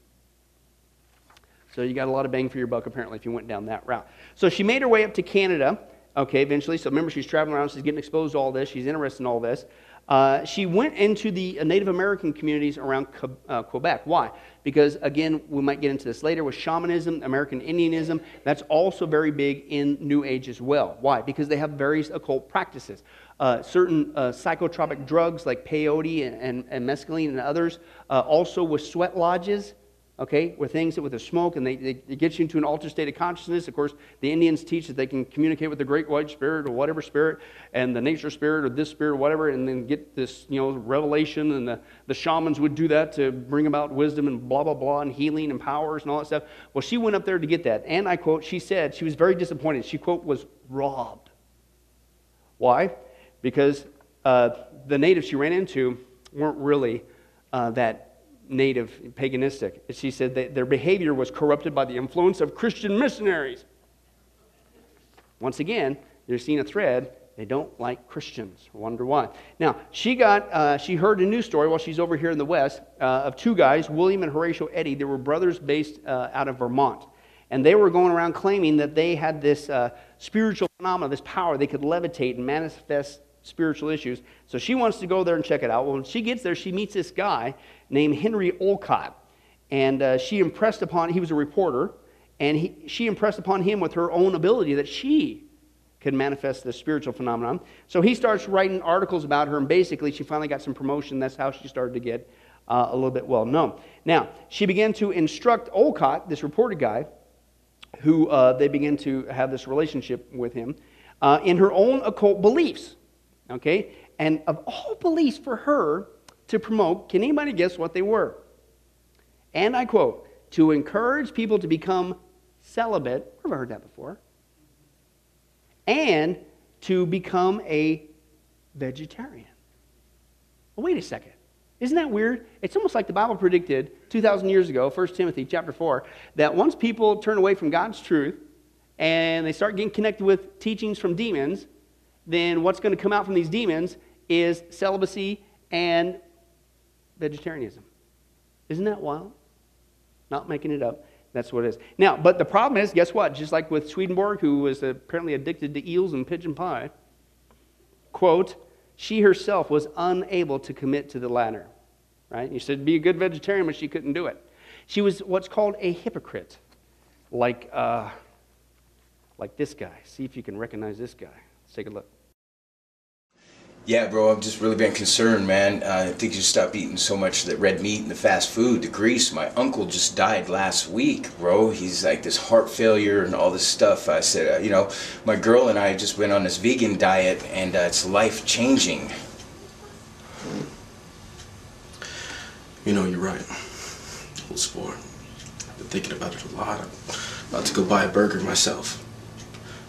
So you got a lot of bang for your buck, apparently, if you went down that route. So she made her way up to Canada, okay, eventually. So remember, she's traveling around, she's getting exposed to all this, she's interested in all this. Uh, she went into the Native American communities around uh, Quebec. Why? Because, again, we might get into this later with shamanism, American Indianism. That's also very big in New Age as well. Why? Because they have various occult practices. Uh, certain uh, psychotropic drugs like peyote and, and, and mescaline and others, uh, also with sweat lodges okay, with things that with the smoke, and they, they, it gets you into an altered state of consciousness. Of course, the Indians teach that they can communicate with the great white spirit or whatever spirit, and the nature spirit or this spirit or whatever, and then get this, you know, revelation. And the, the shamans would do that to bring about wisdom and blah, blah, blah, and healing and powers and all that stuff. Well, she went up there to get that. And I quote, she said she was very disappointed. She, quote, was robbed. Why? Because uh, the natives she ran into weren't really uh, that native paganistic. She said that their behavior was corrupted by the influence of Christian missionaries. Once again, you're seeing a thread. They don't like Christians. Wonder why. Now, she got, uh, she heard a news story while she's over here in the West uh, of two guys, William and Horatio Eddy. They were brothers based uh, out of Vermont. And they were going around claiming that they had this uh, spiritual phenomenon, this power. They could levitate and manifest spiritual issues. So she wants to go there and check it out. Well, when she gets there, she meets this guy named Henry Olcott. And uh, she impressed upon, he was a reporter, and he, she impressed upon him with her own ability that she could manifest this spiritual phenomenon. So he starts writing articles about her, and basically she finally got some promotion. That's how she started to get uh, a little bit well known. Now, she began to instruct Olcott, this reporter guy, who uh, they began to have this relationship with him, uh, in her own occult beliefs. Okay? And of all beliefs for her, to promote, can anybody guess what they were? And I quote, to encourage people to become celibate. I've heard that before. And to become a vegetarian. Well, wait a second. Isn't that weird? It's almost like the Bible predicted 2,000 years ago, 1 Timothy chapter 4, that once people turn away from God's truth and they start getting connected with teachings from demons, then what's going to come out from these demons is celibacy and vegetarianism. Isn't that wild? Not making it up. That's what it is. Now, but the problem is, guess what? Just like with Swedenborg, who was apparently addicted to eels and pigeon pie, quote, she herself was unable to commit to the latter. Right? You said be a good vegetarian, but she couldn't do it. She was what's called a hypocrite, like, uh, like this guy. See if you can recognize this guy. Let's take a look. Yeah, bro, I've just really been concerned, man. Uh, I think you should stop eating so much of that red meat and the fast food, the grease. My uncle just died last week, bro. He's like this heart failure and all this stuff. I said, uh, you know, my girl and I just went on this vegan diet, and uh, it's life changing. You know, you're right. Old sport. I've been thinking about it a lot. I'm about to go buy a burger myself.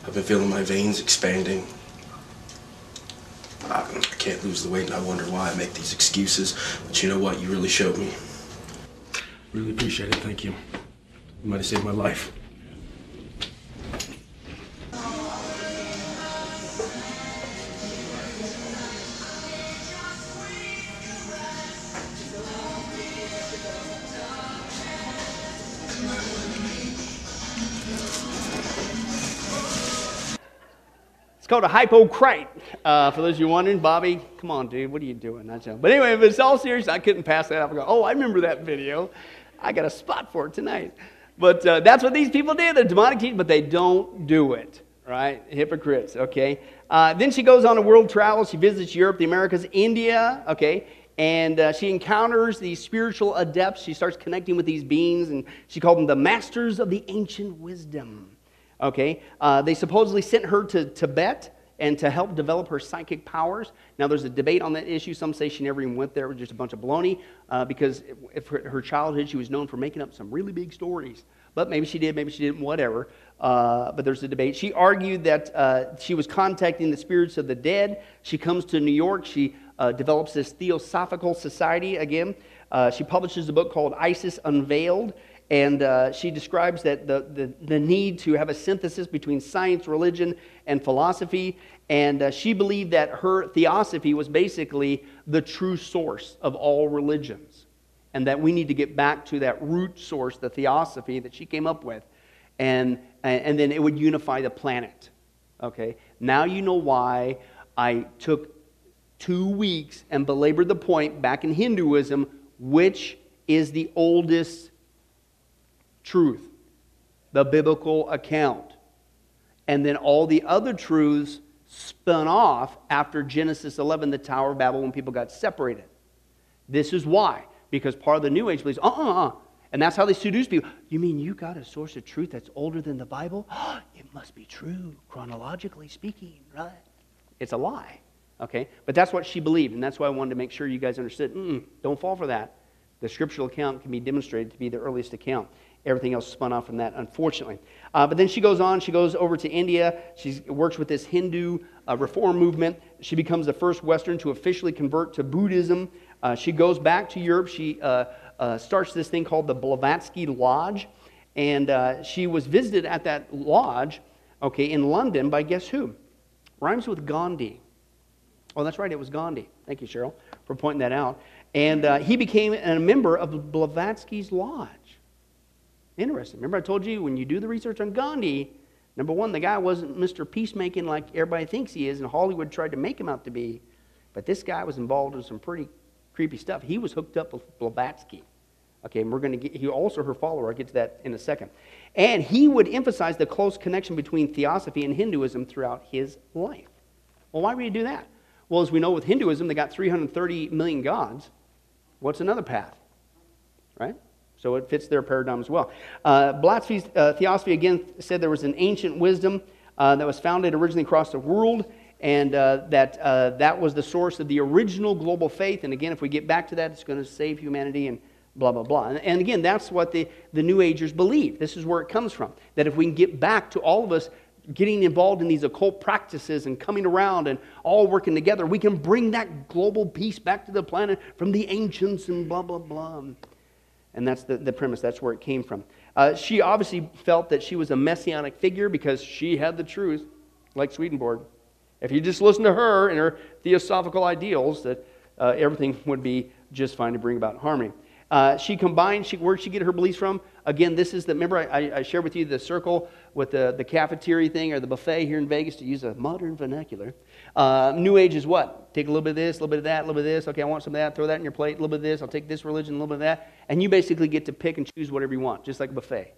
I've been feeling my veins expanding. Um, I, can't lose the weight and I wonder why I make these excuses. But you know what? You really showed me. Really appreciate it. Thank you. You might have saved my life. It's called a hypocrite. Uh, for those of you wondering, Bobby, come on, dude, what are you doing? That's but anyway, if it's all serious, I couldn't pass that up and go, oh, I remember that video. I got a spot for it tonight. But uh, that's what these people did. They're demonic teachers, but they don't do it, right? Hypocrites, okay? Uh, then she goes on a world travel. She visits Europe, the Americas, India, okay? And uh, she encounters these spiritual adepts. She starts connecting with these beings, and she called them the masters of the ancient wisdom. Okay? Uh, they supposedly sent her to Tibet and to help develop her psychic powers. Now, there's a debate on that issue. Some say she never even went there. It was just a bunch of baloney uh, because if her, her, childhood, she was known for making up some really big stories. But maybe she did, maybe she didn't, whatever. Uh, but there's a debate. She argued that uh, she was contacting the spirits of the dead. She comes to New York. She uh, develops this Theosophical Society again. Uh, she publishes a book called Isis Unveiled. And uh, she describes that the, the, the, need to have a synthesis between science, religion, and philosophy. And uh, she believed that her theosophy was basically the true source of all religions. And that we need to get back to that root source, the theosophy that she came up with. And, and then it would unify the planet. Okay? Now you know why I took two weeks and belabored the point back in Hinduism, which is the oldest truth, the biblical account. And then all the other truths spun off after Genesis 11, the Tower of Babel, when people got separated. This is why. Because part of the New Age believes, uh uh uh. And that's how they seduce people. You mean you got a source of truth that's older than the Bible? [GASPS] it must be true, chronologically speaking, right? It's a lie. Okay? But that's what she believed, and that's why I wanted to make sure you guys understood. Mm, don't fall for that. The scriptural account can be demonstrated to be the earliest account everything else spun off from that, unfortunately. Uh, but then she goes on, she goes over to India. She works with this Hindu uh, reform movement. She becomes the first Western to officially convert to Buddhism. Uh, she goes back to Europe. She uh, uh, starts this thing called the Blavatsky Lodge. And uh, she was visited at that lodge, okay, in London by guess who? Rhymes with Gandhi. Oh, that's right, it was Gandhi. Thank you, Cheryl, for pointing that out. And he became a member of Blavatsky's Lodge. Interesting. Remember, I told you when you do the research on Gandhi, number one, the guy wasn't Mr. Peacemaking like everybody thinks he is, and Hollywood tried to make him out to be. But this guy was involved in some pretty creepy stuff. He was hooked up with Blavatsky. Okay, and we're going to get, he also her follower. I'll get to that in a second. And he would emphasize the close connection between theosophy and Hinduism throughout his life. Well, why would he do that? Well, as we know with Hinduism, they got 330 million gods. What's another path? Right? So it fits their paradigm as well. Uh, Blavatsky's uh, theosophy again said there was an ancient wisdom uh, that was founded originally across the world, and uh, that uh, that was the source of the original global faith. And again, if we get back to that, it's going to save humanity and blah, blah, blah. And, and again, that's what the, the New Agers believe. This is where it comes from. That if we can get back to all of us getting involved in these occult practices and coming around and all working together, we can bring that global peace back to the planet from the ancients and blah, blah, blah. And that's the, the premise. That's where it came from. Uh, she obviously felt that she was a messianic figure because she had the truth, like Swedenborg. If you just listen to her and her theosophical ideals, that uh, everything would be just fine to bring about harmony. Uh, she combined, she, where'd she get her beliefs from? Again, this is the, remember I, I shared with you the circle with the, the cafeteria thing or the buffet here in Vegas to use a modern vernacular. Uh, New Age is what? Take a little bit of this, a little bit of that, a little bit of this. Okay, I want some of that. Throw that in your plate. A little bit of this. I'll take this religion, a little bit of that. And you basically get to pick and choose whatever you want, just like a buffet,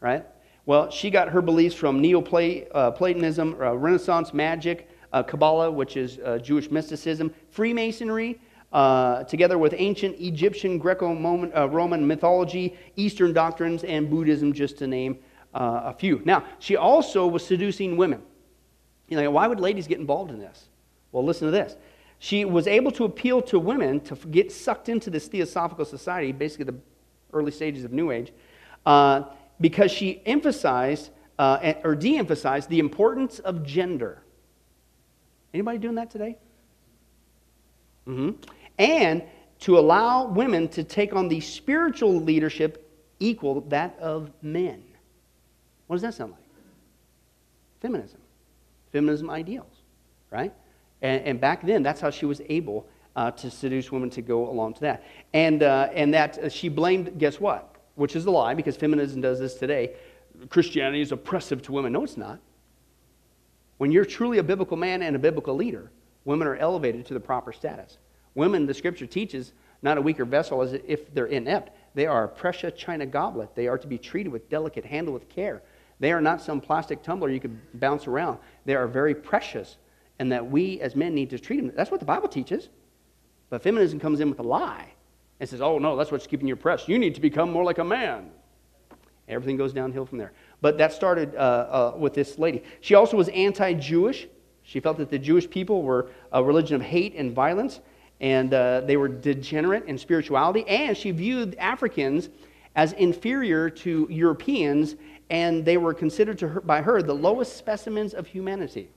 right? Well, she got her beliefs from Neoplatonism, uh, Renaissance magic, uh, Kabbalah, which is uh, Jewish mysticism, Freemasonry, uh, together with ancient Egyptian, Greco Roman mythology, Eastern doctrines, and Buddhism, just to name uh, a few. Now, she also was seducing women. You know, why would ladies get involved in this? Well, listen to this. She was able to appeal to women to get sucked into this theosophical society, basically the early stages of New Age, uh, because she emphasized uh, or de emphasized the importance of gender. Anybody doing that today? Mm-hmm. And to allow women to take on the spiritual leadership equal that of men. What does that sound like? Feminism. Feminism ideals, right? And, and back then, that's how she was able uh, to seduce women to go along to that. And, uh, and that uh, she blamed, guess what? Which is a lie because feminism does this today. Christianity is oppressive to women. No, it's not. When you're truly a biblical man and a biblical leader, women are elevated to the proper status. Women, the scripture teaches, not a weaker vessel as if they're inept. They are a precious china goblet. They are to be treated with delicate, handled with care. They are not some plastic tumbler you could bounce around. They are very precious, and that we as men need to treat them. That's what the Bible teaches. But feminism comes in with a lie and says, oh, no, that's what's keeping you oppressed. You need to become more like a man. Everything goes downhill from there. But that started uh, uh, with this lady. She also was anti Jewish. She felt that the Jewish people were a religion of hate and violence, and uh, they were degenerate in spirituality. And she viewed Africans as inferior to Europeans, and they were considered her, by her the lowest specimens of humanity.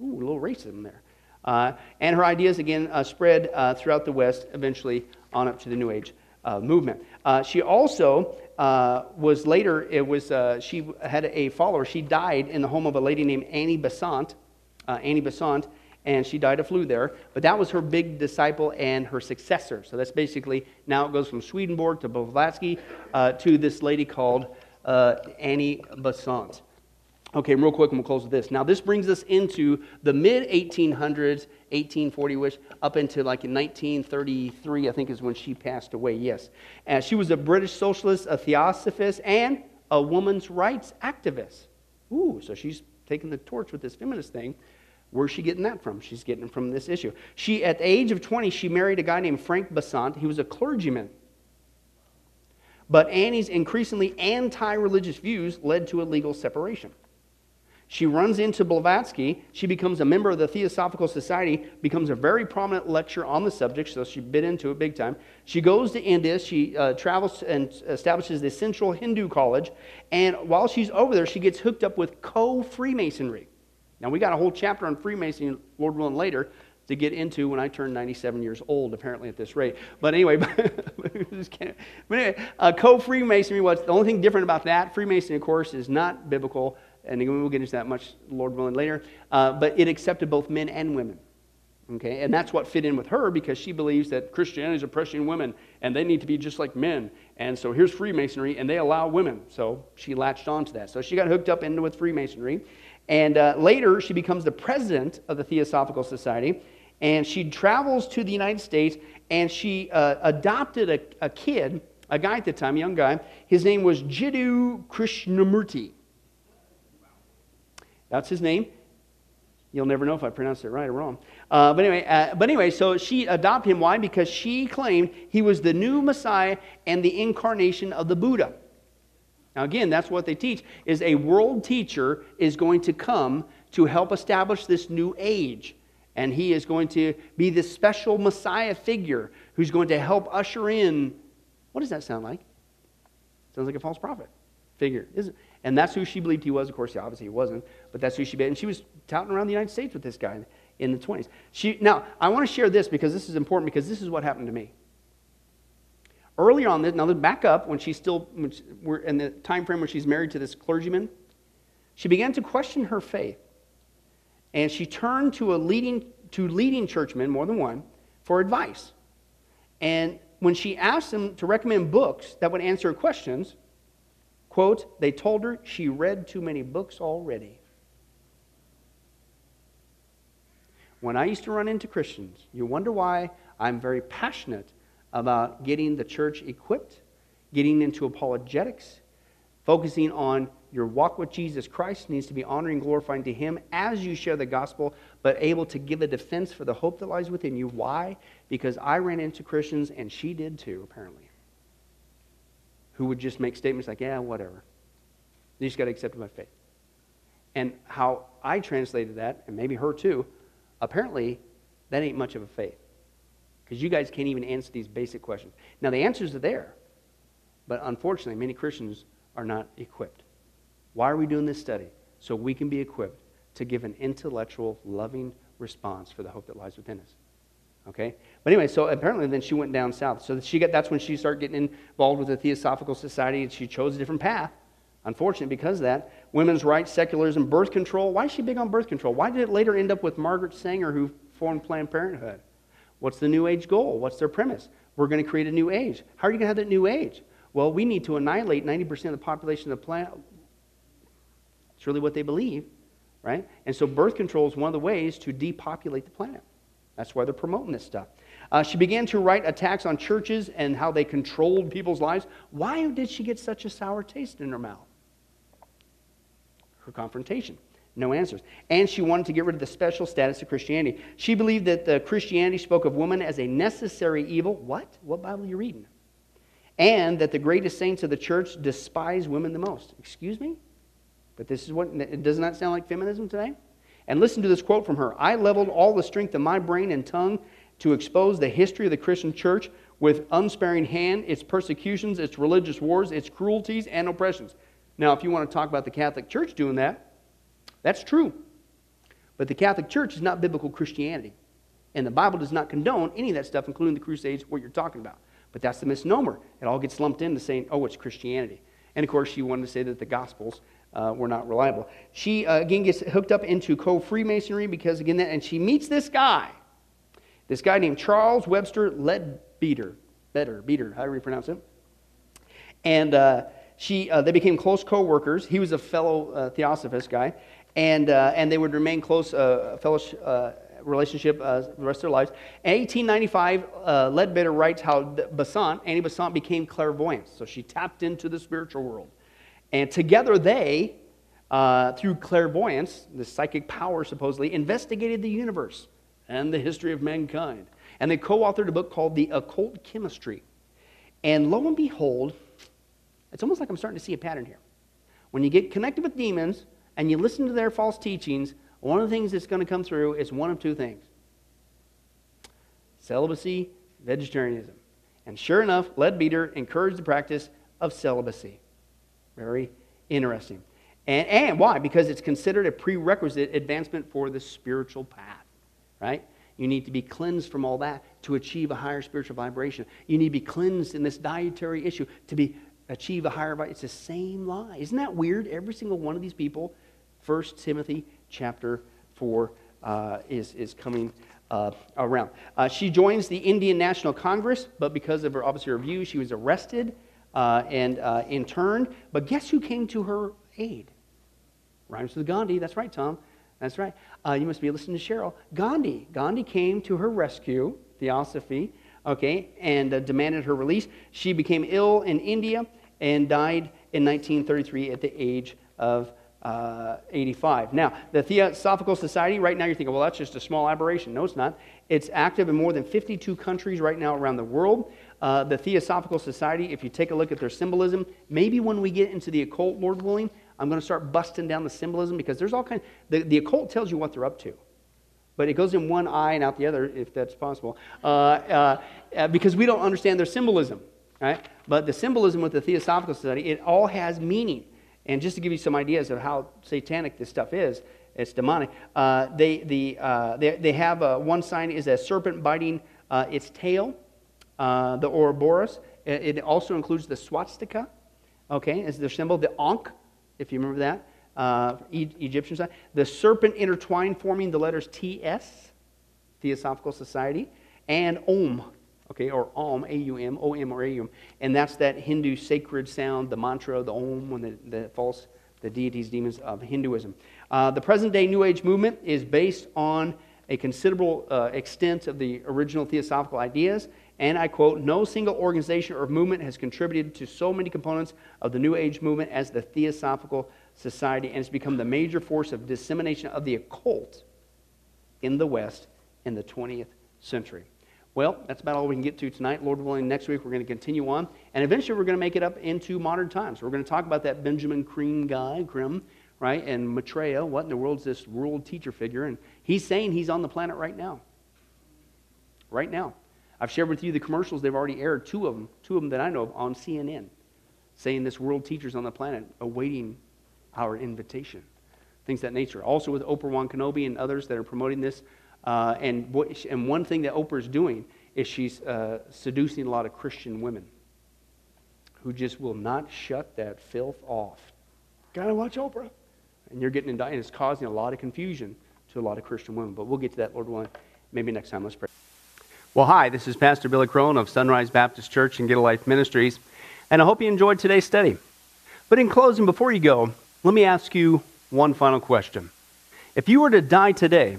Ooh, a little racism there. Uh, and her ideas, again, uh, spread uh, throughout the West, eventually on up to the New Age uh, movement. Uh, she also uh, was later, it was, she had a follower. She died in the home of a lady named Annie Besant. Annie Besant, and she died of flu there. But that was her big disciple and her successor. So that's basically, now it goes from Swedenborg to Blavatsky to this lady called Uh, Annie Besant. Okay, real quick, and we'll close with this. Now, this brings us into the mid 1800s, 1840 ish, up into like 1933, I think is when she passed away, yes. And she was a British socialist, a theosophist, and a woman's rights activist. Ooh, so she's taking the torch with this feminist thing. Where's she getting that from? She's getting it from this issue. She, at the age of 20, she married a guy named Frank Besant. He was a clergyman. But Annie's increasingly anti religious views led to a legal separation. She runs into Blavatsky. She becomes a member of the Theosophical Society, becomes a very prominent lecturer on the subject, so she bit into it big time. She goes to India. She uh, travels and establishes the Central Hindu College. And while she's over there, she gets hooked up with co Freemasonry. Now, we got a whole chapter on Freemasonry, Lord willing, later to get into when I turn 97 years old, apparently, at this rate. But anyway, [LAUGHS] but anyway uh, co Freemasonry, what's the only thing different about that? Freemasonry, of course, is not biblical and we'll get into that much, Lord willing, later. Uh, but it accepted both men and women. Okay, and that's what fit in with her because she believes that Christianity is oppressing women and they need to be just like men. And so here's Freemasonry and they allow women. So she latched onto that. So she got hooked up into with Freemasonry. And uh, later she becomes the president of the Theosophical Society. And she travels to the United States and she uh, adopted a, a kid, a guy at the time, a young guy. His name was Jiddu Krishnamurti. That's his name. You'll never know if I pronounced it right or wrong. Uh, but anyway, uh, but anyway, so she adopted him. Why? Because she claimed he was the new Messiah and the incarnation of the Buddha. Now, again, that's what they teach: is a world teacher is going to come to help establish this new age. And he is going to be this special Messiah figure who's going to help usher in. What does that sound like? Sounds like a false prophet figure. Isn't it? and that's who she believed he was. Of course, obviously he wasn't, but that's who she believed. And she was touting around the United States with this guy in the 20s. She, now, I want to share this because this is important because this is what happened to me. Earlier on, now let's back up when she's still, when she, in the time frame when she's married to this clergyman, she began to question her faith. And she turned to a leading, to leading churchmen, more than one, for advice. And when she asked them to recommend books that would answer her questions, quote, they told her she read too many books already. When I used to run into Christians, you wonder why I'm very passionate about getting the church equipped, getting into apologetics, focusing on your walk with Jesus Christ needs to be honoring and glorifying to Him as you share the gospel, but able to give a defense for the hope that lies within you. Why? Because I ran into Christians, and she did too, apparently, who would just make statements like, yeah, whatever. You just got to accept my faith. And how I translated that, and maybe her too, apparently that ain't much of a faith. Because you guys can't even answer these basic questions. Now, the answers are there, but unfortunately, many Christians are not equipped. Why are we doing this study? So we can be equipped to give an intellectual, loving response for the hope that lies within us. Okay? But anyway, so apparently then she went down south. So she got, that's when she started getting involved with the Theosophical Society and she chose a different path. Unfortunately, because of that, women's rights, secularism, birth control. Why is she big on birth control? Why did it later end up with Margaret Sanger, who formed Planned Parenthood? What's the New Age goal? What's their premise? We're going to create a new age. How are you going to have that new age? Well, we need to annihilate 90% of the population of the planet, it's really what they believe, right? And so birth control is one of the ways to depopulate the planet. That's why they're promoting this stuff. Uh, she began to write attacks on churches and how they controlled people's lives. Why did she get such a sour taste in her mouth? Her confrontation. No answers. And she wanted to get rid of the special status of Christianity. She believed that the Christianity spoke of woman as a necessary evil. What? What Bible are you reading? And that the greatest saints of the church despise women the most. Excuse me? But this is what, it does not sound like feminism today? And listen to this quote from her I leveled all the strength of my brain and tongue to expose the history of the Christian church with unsparing hand, its persecutions, its religious wars, its cruelties, and oppressions. Now, if you want to talk about the Catholic Church doing that, that's true. But the Catholic Church is not biblical Christianity. And the Bible does not condone any of that stuff, including the Crusades, what you're talking about. But that's the misnomer. It all gets lumped into saying, oh, it's Christianity. And of course, she wanted to say that the Gospels uh, were not reliable. She, uh, again, gets hooked up into co Freemasonry because, again, that, and she meets this guy, this guy named Charles Webster Leadbeater. Better, Beater, however you pronounce it. And uh, she, uh, they became close co workers. He was a fellow uh, theosophist guy. And, uh, and they would remain close fellowship relationship uh, the rest of their lives. In 1895, uh, Leadbeater writes how Besant, Annie Besant, became clairvoyant. So she tapped into the spiritual world. And together they, uh, through clairvoyance, the psychic power supposedly, investigated the universe and the history of mankind. And they co authored a book called The Occult Chemistry. And lo and behold, it's almost like I'm starting to see a pattern here. When you get connected with demons and you listen to their false teachings, one of the things that's going to come through is one of two things celibacy, vegetarianism. And sure enough, Leadbeater encouraged the practice of celibacy. Very interesting. And, and why? Because it's considered a prerequisite advancement for the spiritual path, right? You need to be cleansed from all that to achieve a higher spiritual vibration. You need to be cleansed in this dietary issue to be achieve a higher vibration. It's the same lie. Isn't that weird? Every single one of these people, 1 Timothy chapter 4 uh, is, is coming uh, around. Uh, she joins the Indian National Congress, but because of her, obviously her views, she was arrested uh, and uh, interned. But guess who came to her aid? Rhymes with Gandhi. That's right, Tom. That's right. Uh, you must be listening to Cheryl. Gandhi. Gandhi came to her rescue, Theosophy, okay, and demanded her release. She became ill in India and died in 1933 at the age of uh, 85. Now, the Theosophical Society, right now you're thinking, well, that's just a small aberration. No, it's not. It's active in more than 52 countries right now around the world. Uh, the Theosophical Society, if you take a look at their symbolism, maybe when we get into the occult, Lord willing, I'm going to start busting down the symbolism because there's all kind. The, the occult tells you what they're up to, but it goes in one eye and out the other, if that's possible, uh, uh, uh, because we don't understand their symbolism, right? But the symbolism with the Theosophical Society, it all has meaning. And just to give you some ideas of how satanic this stuff is, it's demonic. Uh, they, the, uh, they, they have a, one sign is a serpent biting uh, its tail, uh, the Ouroboros. It, also includes the swastika, okay, as their symbol. The Ankh, if you remember that, uh, e- Egyptian sign. The serpent intertwined, forming the letters TS, Theosophical Society, and Om, okay, or Om, A-U-M, O-M or A-U-M. And that's that Hindu sacred sound, the mantra, the Om, when the, the false, the deities, demons of Hinduism. Uh, the present day New Age movement is based on a considerable uh, extent of the original theosophical ideas. And I quote, no single organization or movement has contributed to so many components of the New Age movement as the Theosophical Society, and it's become the major force of dissemination of the occult in the West in the 20th century. Well, that's about all we can get to tonight. Lord willing, next week we're going to continue on. And eventually we're going to make it up into modern times. We're going to talk about that Benjamin Creme guy, Grimm, right? And Maitreya. What in the world is this world teacher figure? And he's saying he's on the planet right now. Right now. I've shared with you the commercials they've already aired, two of them, two of them that I know of on CNN, saying this world teacher's on the planet awaiting our invitation. Things that nature. Also with Oprah Kenobi and others that are promoting this uh, and, what, and one thing that Oprah is doing is she's uh, seducing a lot of Christian women who just will not shut that filth off. Gotta watch Oprah. And you're getting indicted. And it's causing a lot of confusion to a lot of Christian women. But we'll get to that, Lord willing, maybe next time. Let's pray. Well, hi, this is Pastor Billy Crone of Sunrise Baptist Church and Get a Life Ministries, and I hope you enjoyed today's study. But in closing, before you go, let me ask you one final question. If you were to die today,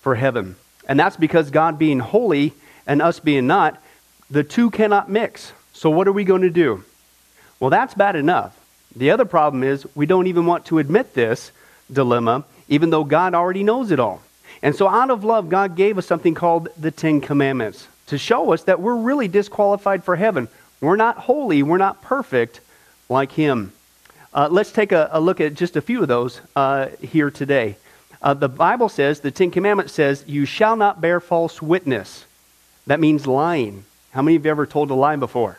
for heaven. And that's because God being holy and us being not, the two cannot mix. So, what are we going to do? Well, that's bad enough. The other problem is we don't even want to admit this dilemma, even though God already knows it all. And so, out of love, God gave us something called the Ten Commandments to show us that we're really disqualified for heaven. We're not holy, we're not perfect like Him. Uh, let's take a, a, look at just a few of those uh, here today. Uh, the Bible says, the Ten Commandments says, you shall not bear false witness. That means lying. How many of you ever told a lie before?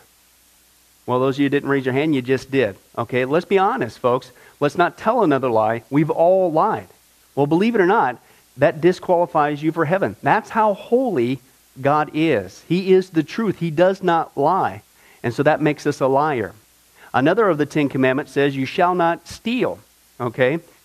Well, those of you didn't raise your hand, you just did. Okay, let's be honest, folks. Let's not tell another lie. We've all lied. Well, believe it or not, that disqualifies you for heaven. That's how holy God is. He is the truth. He does not lie. And so that makes us a liar. Another of the Ten Commandments says, You shall not steal. Okay?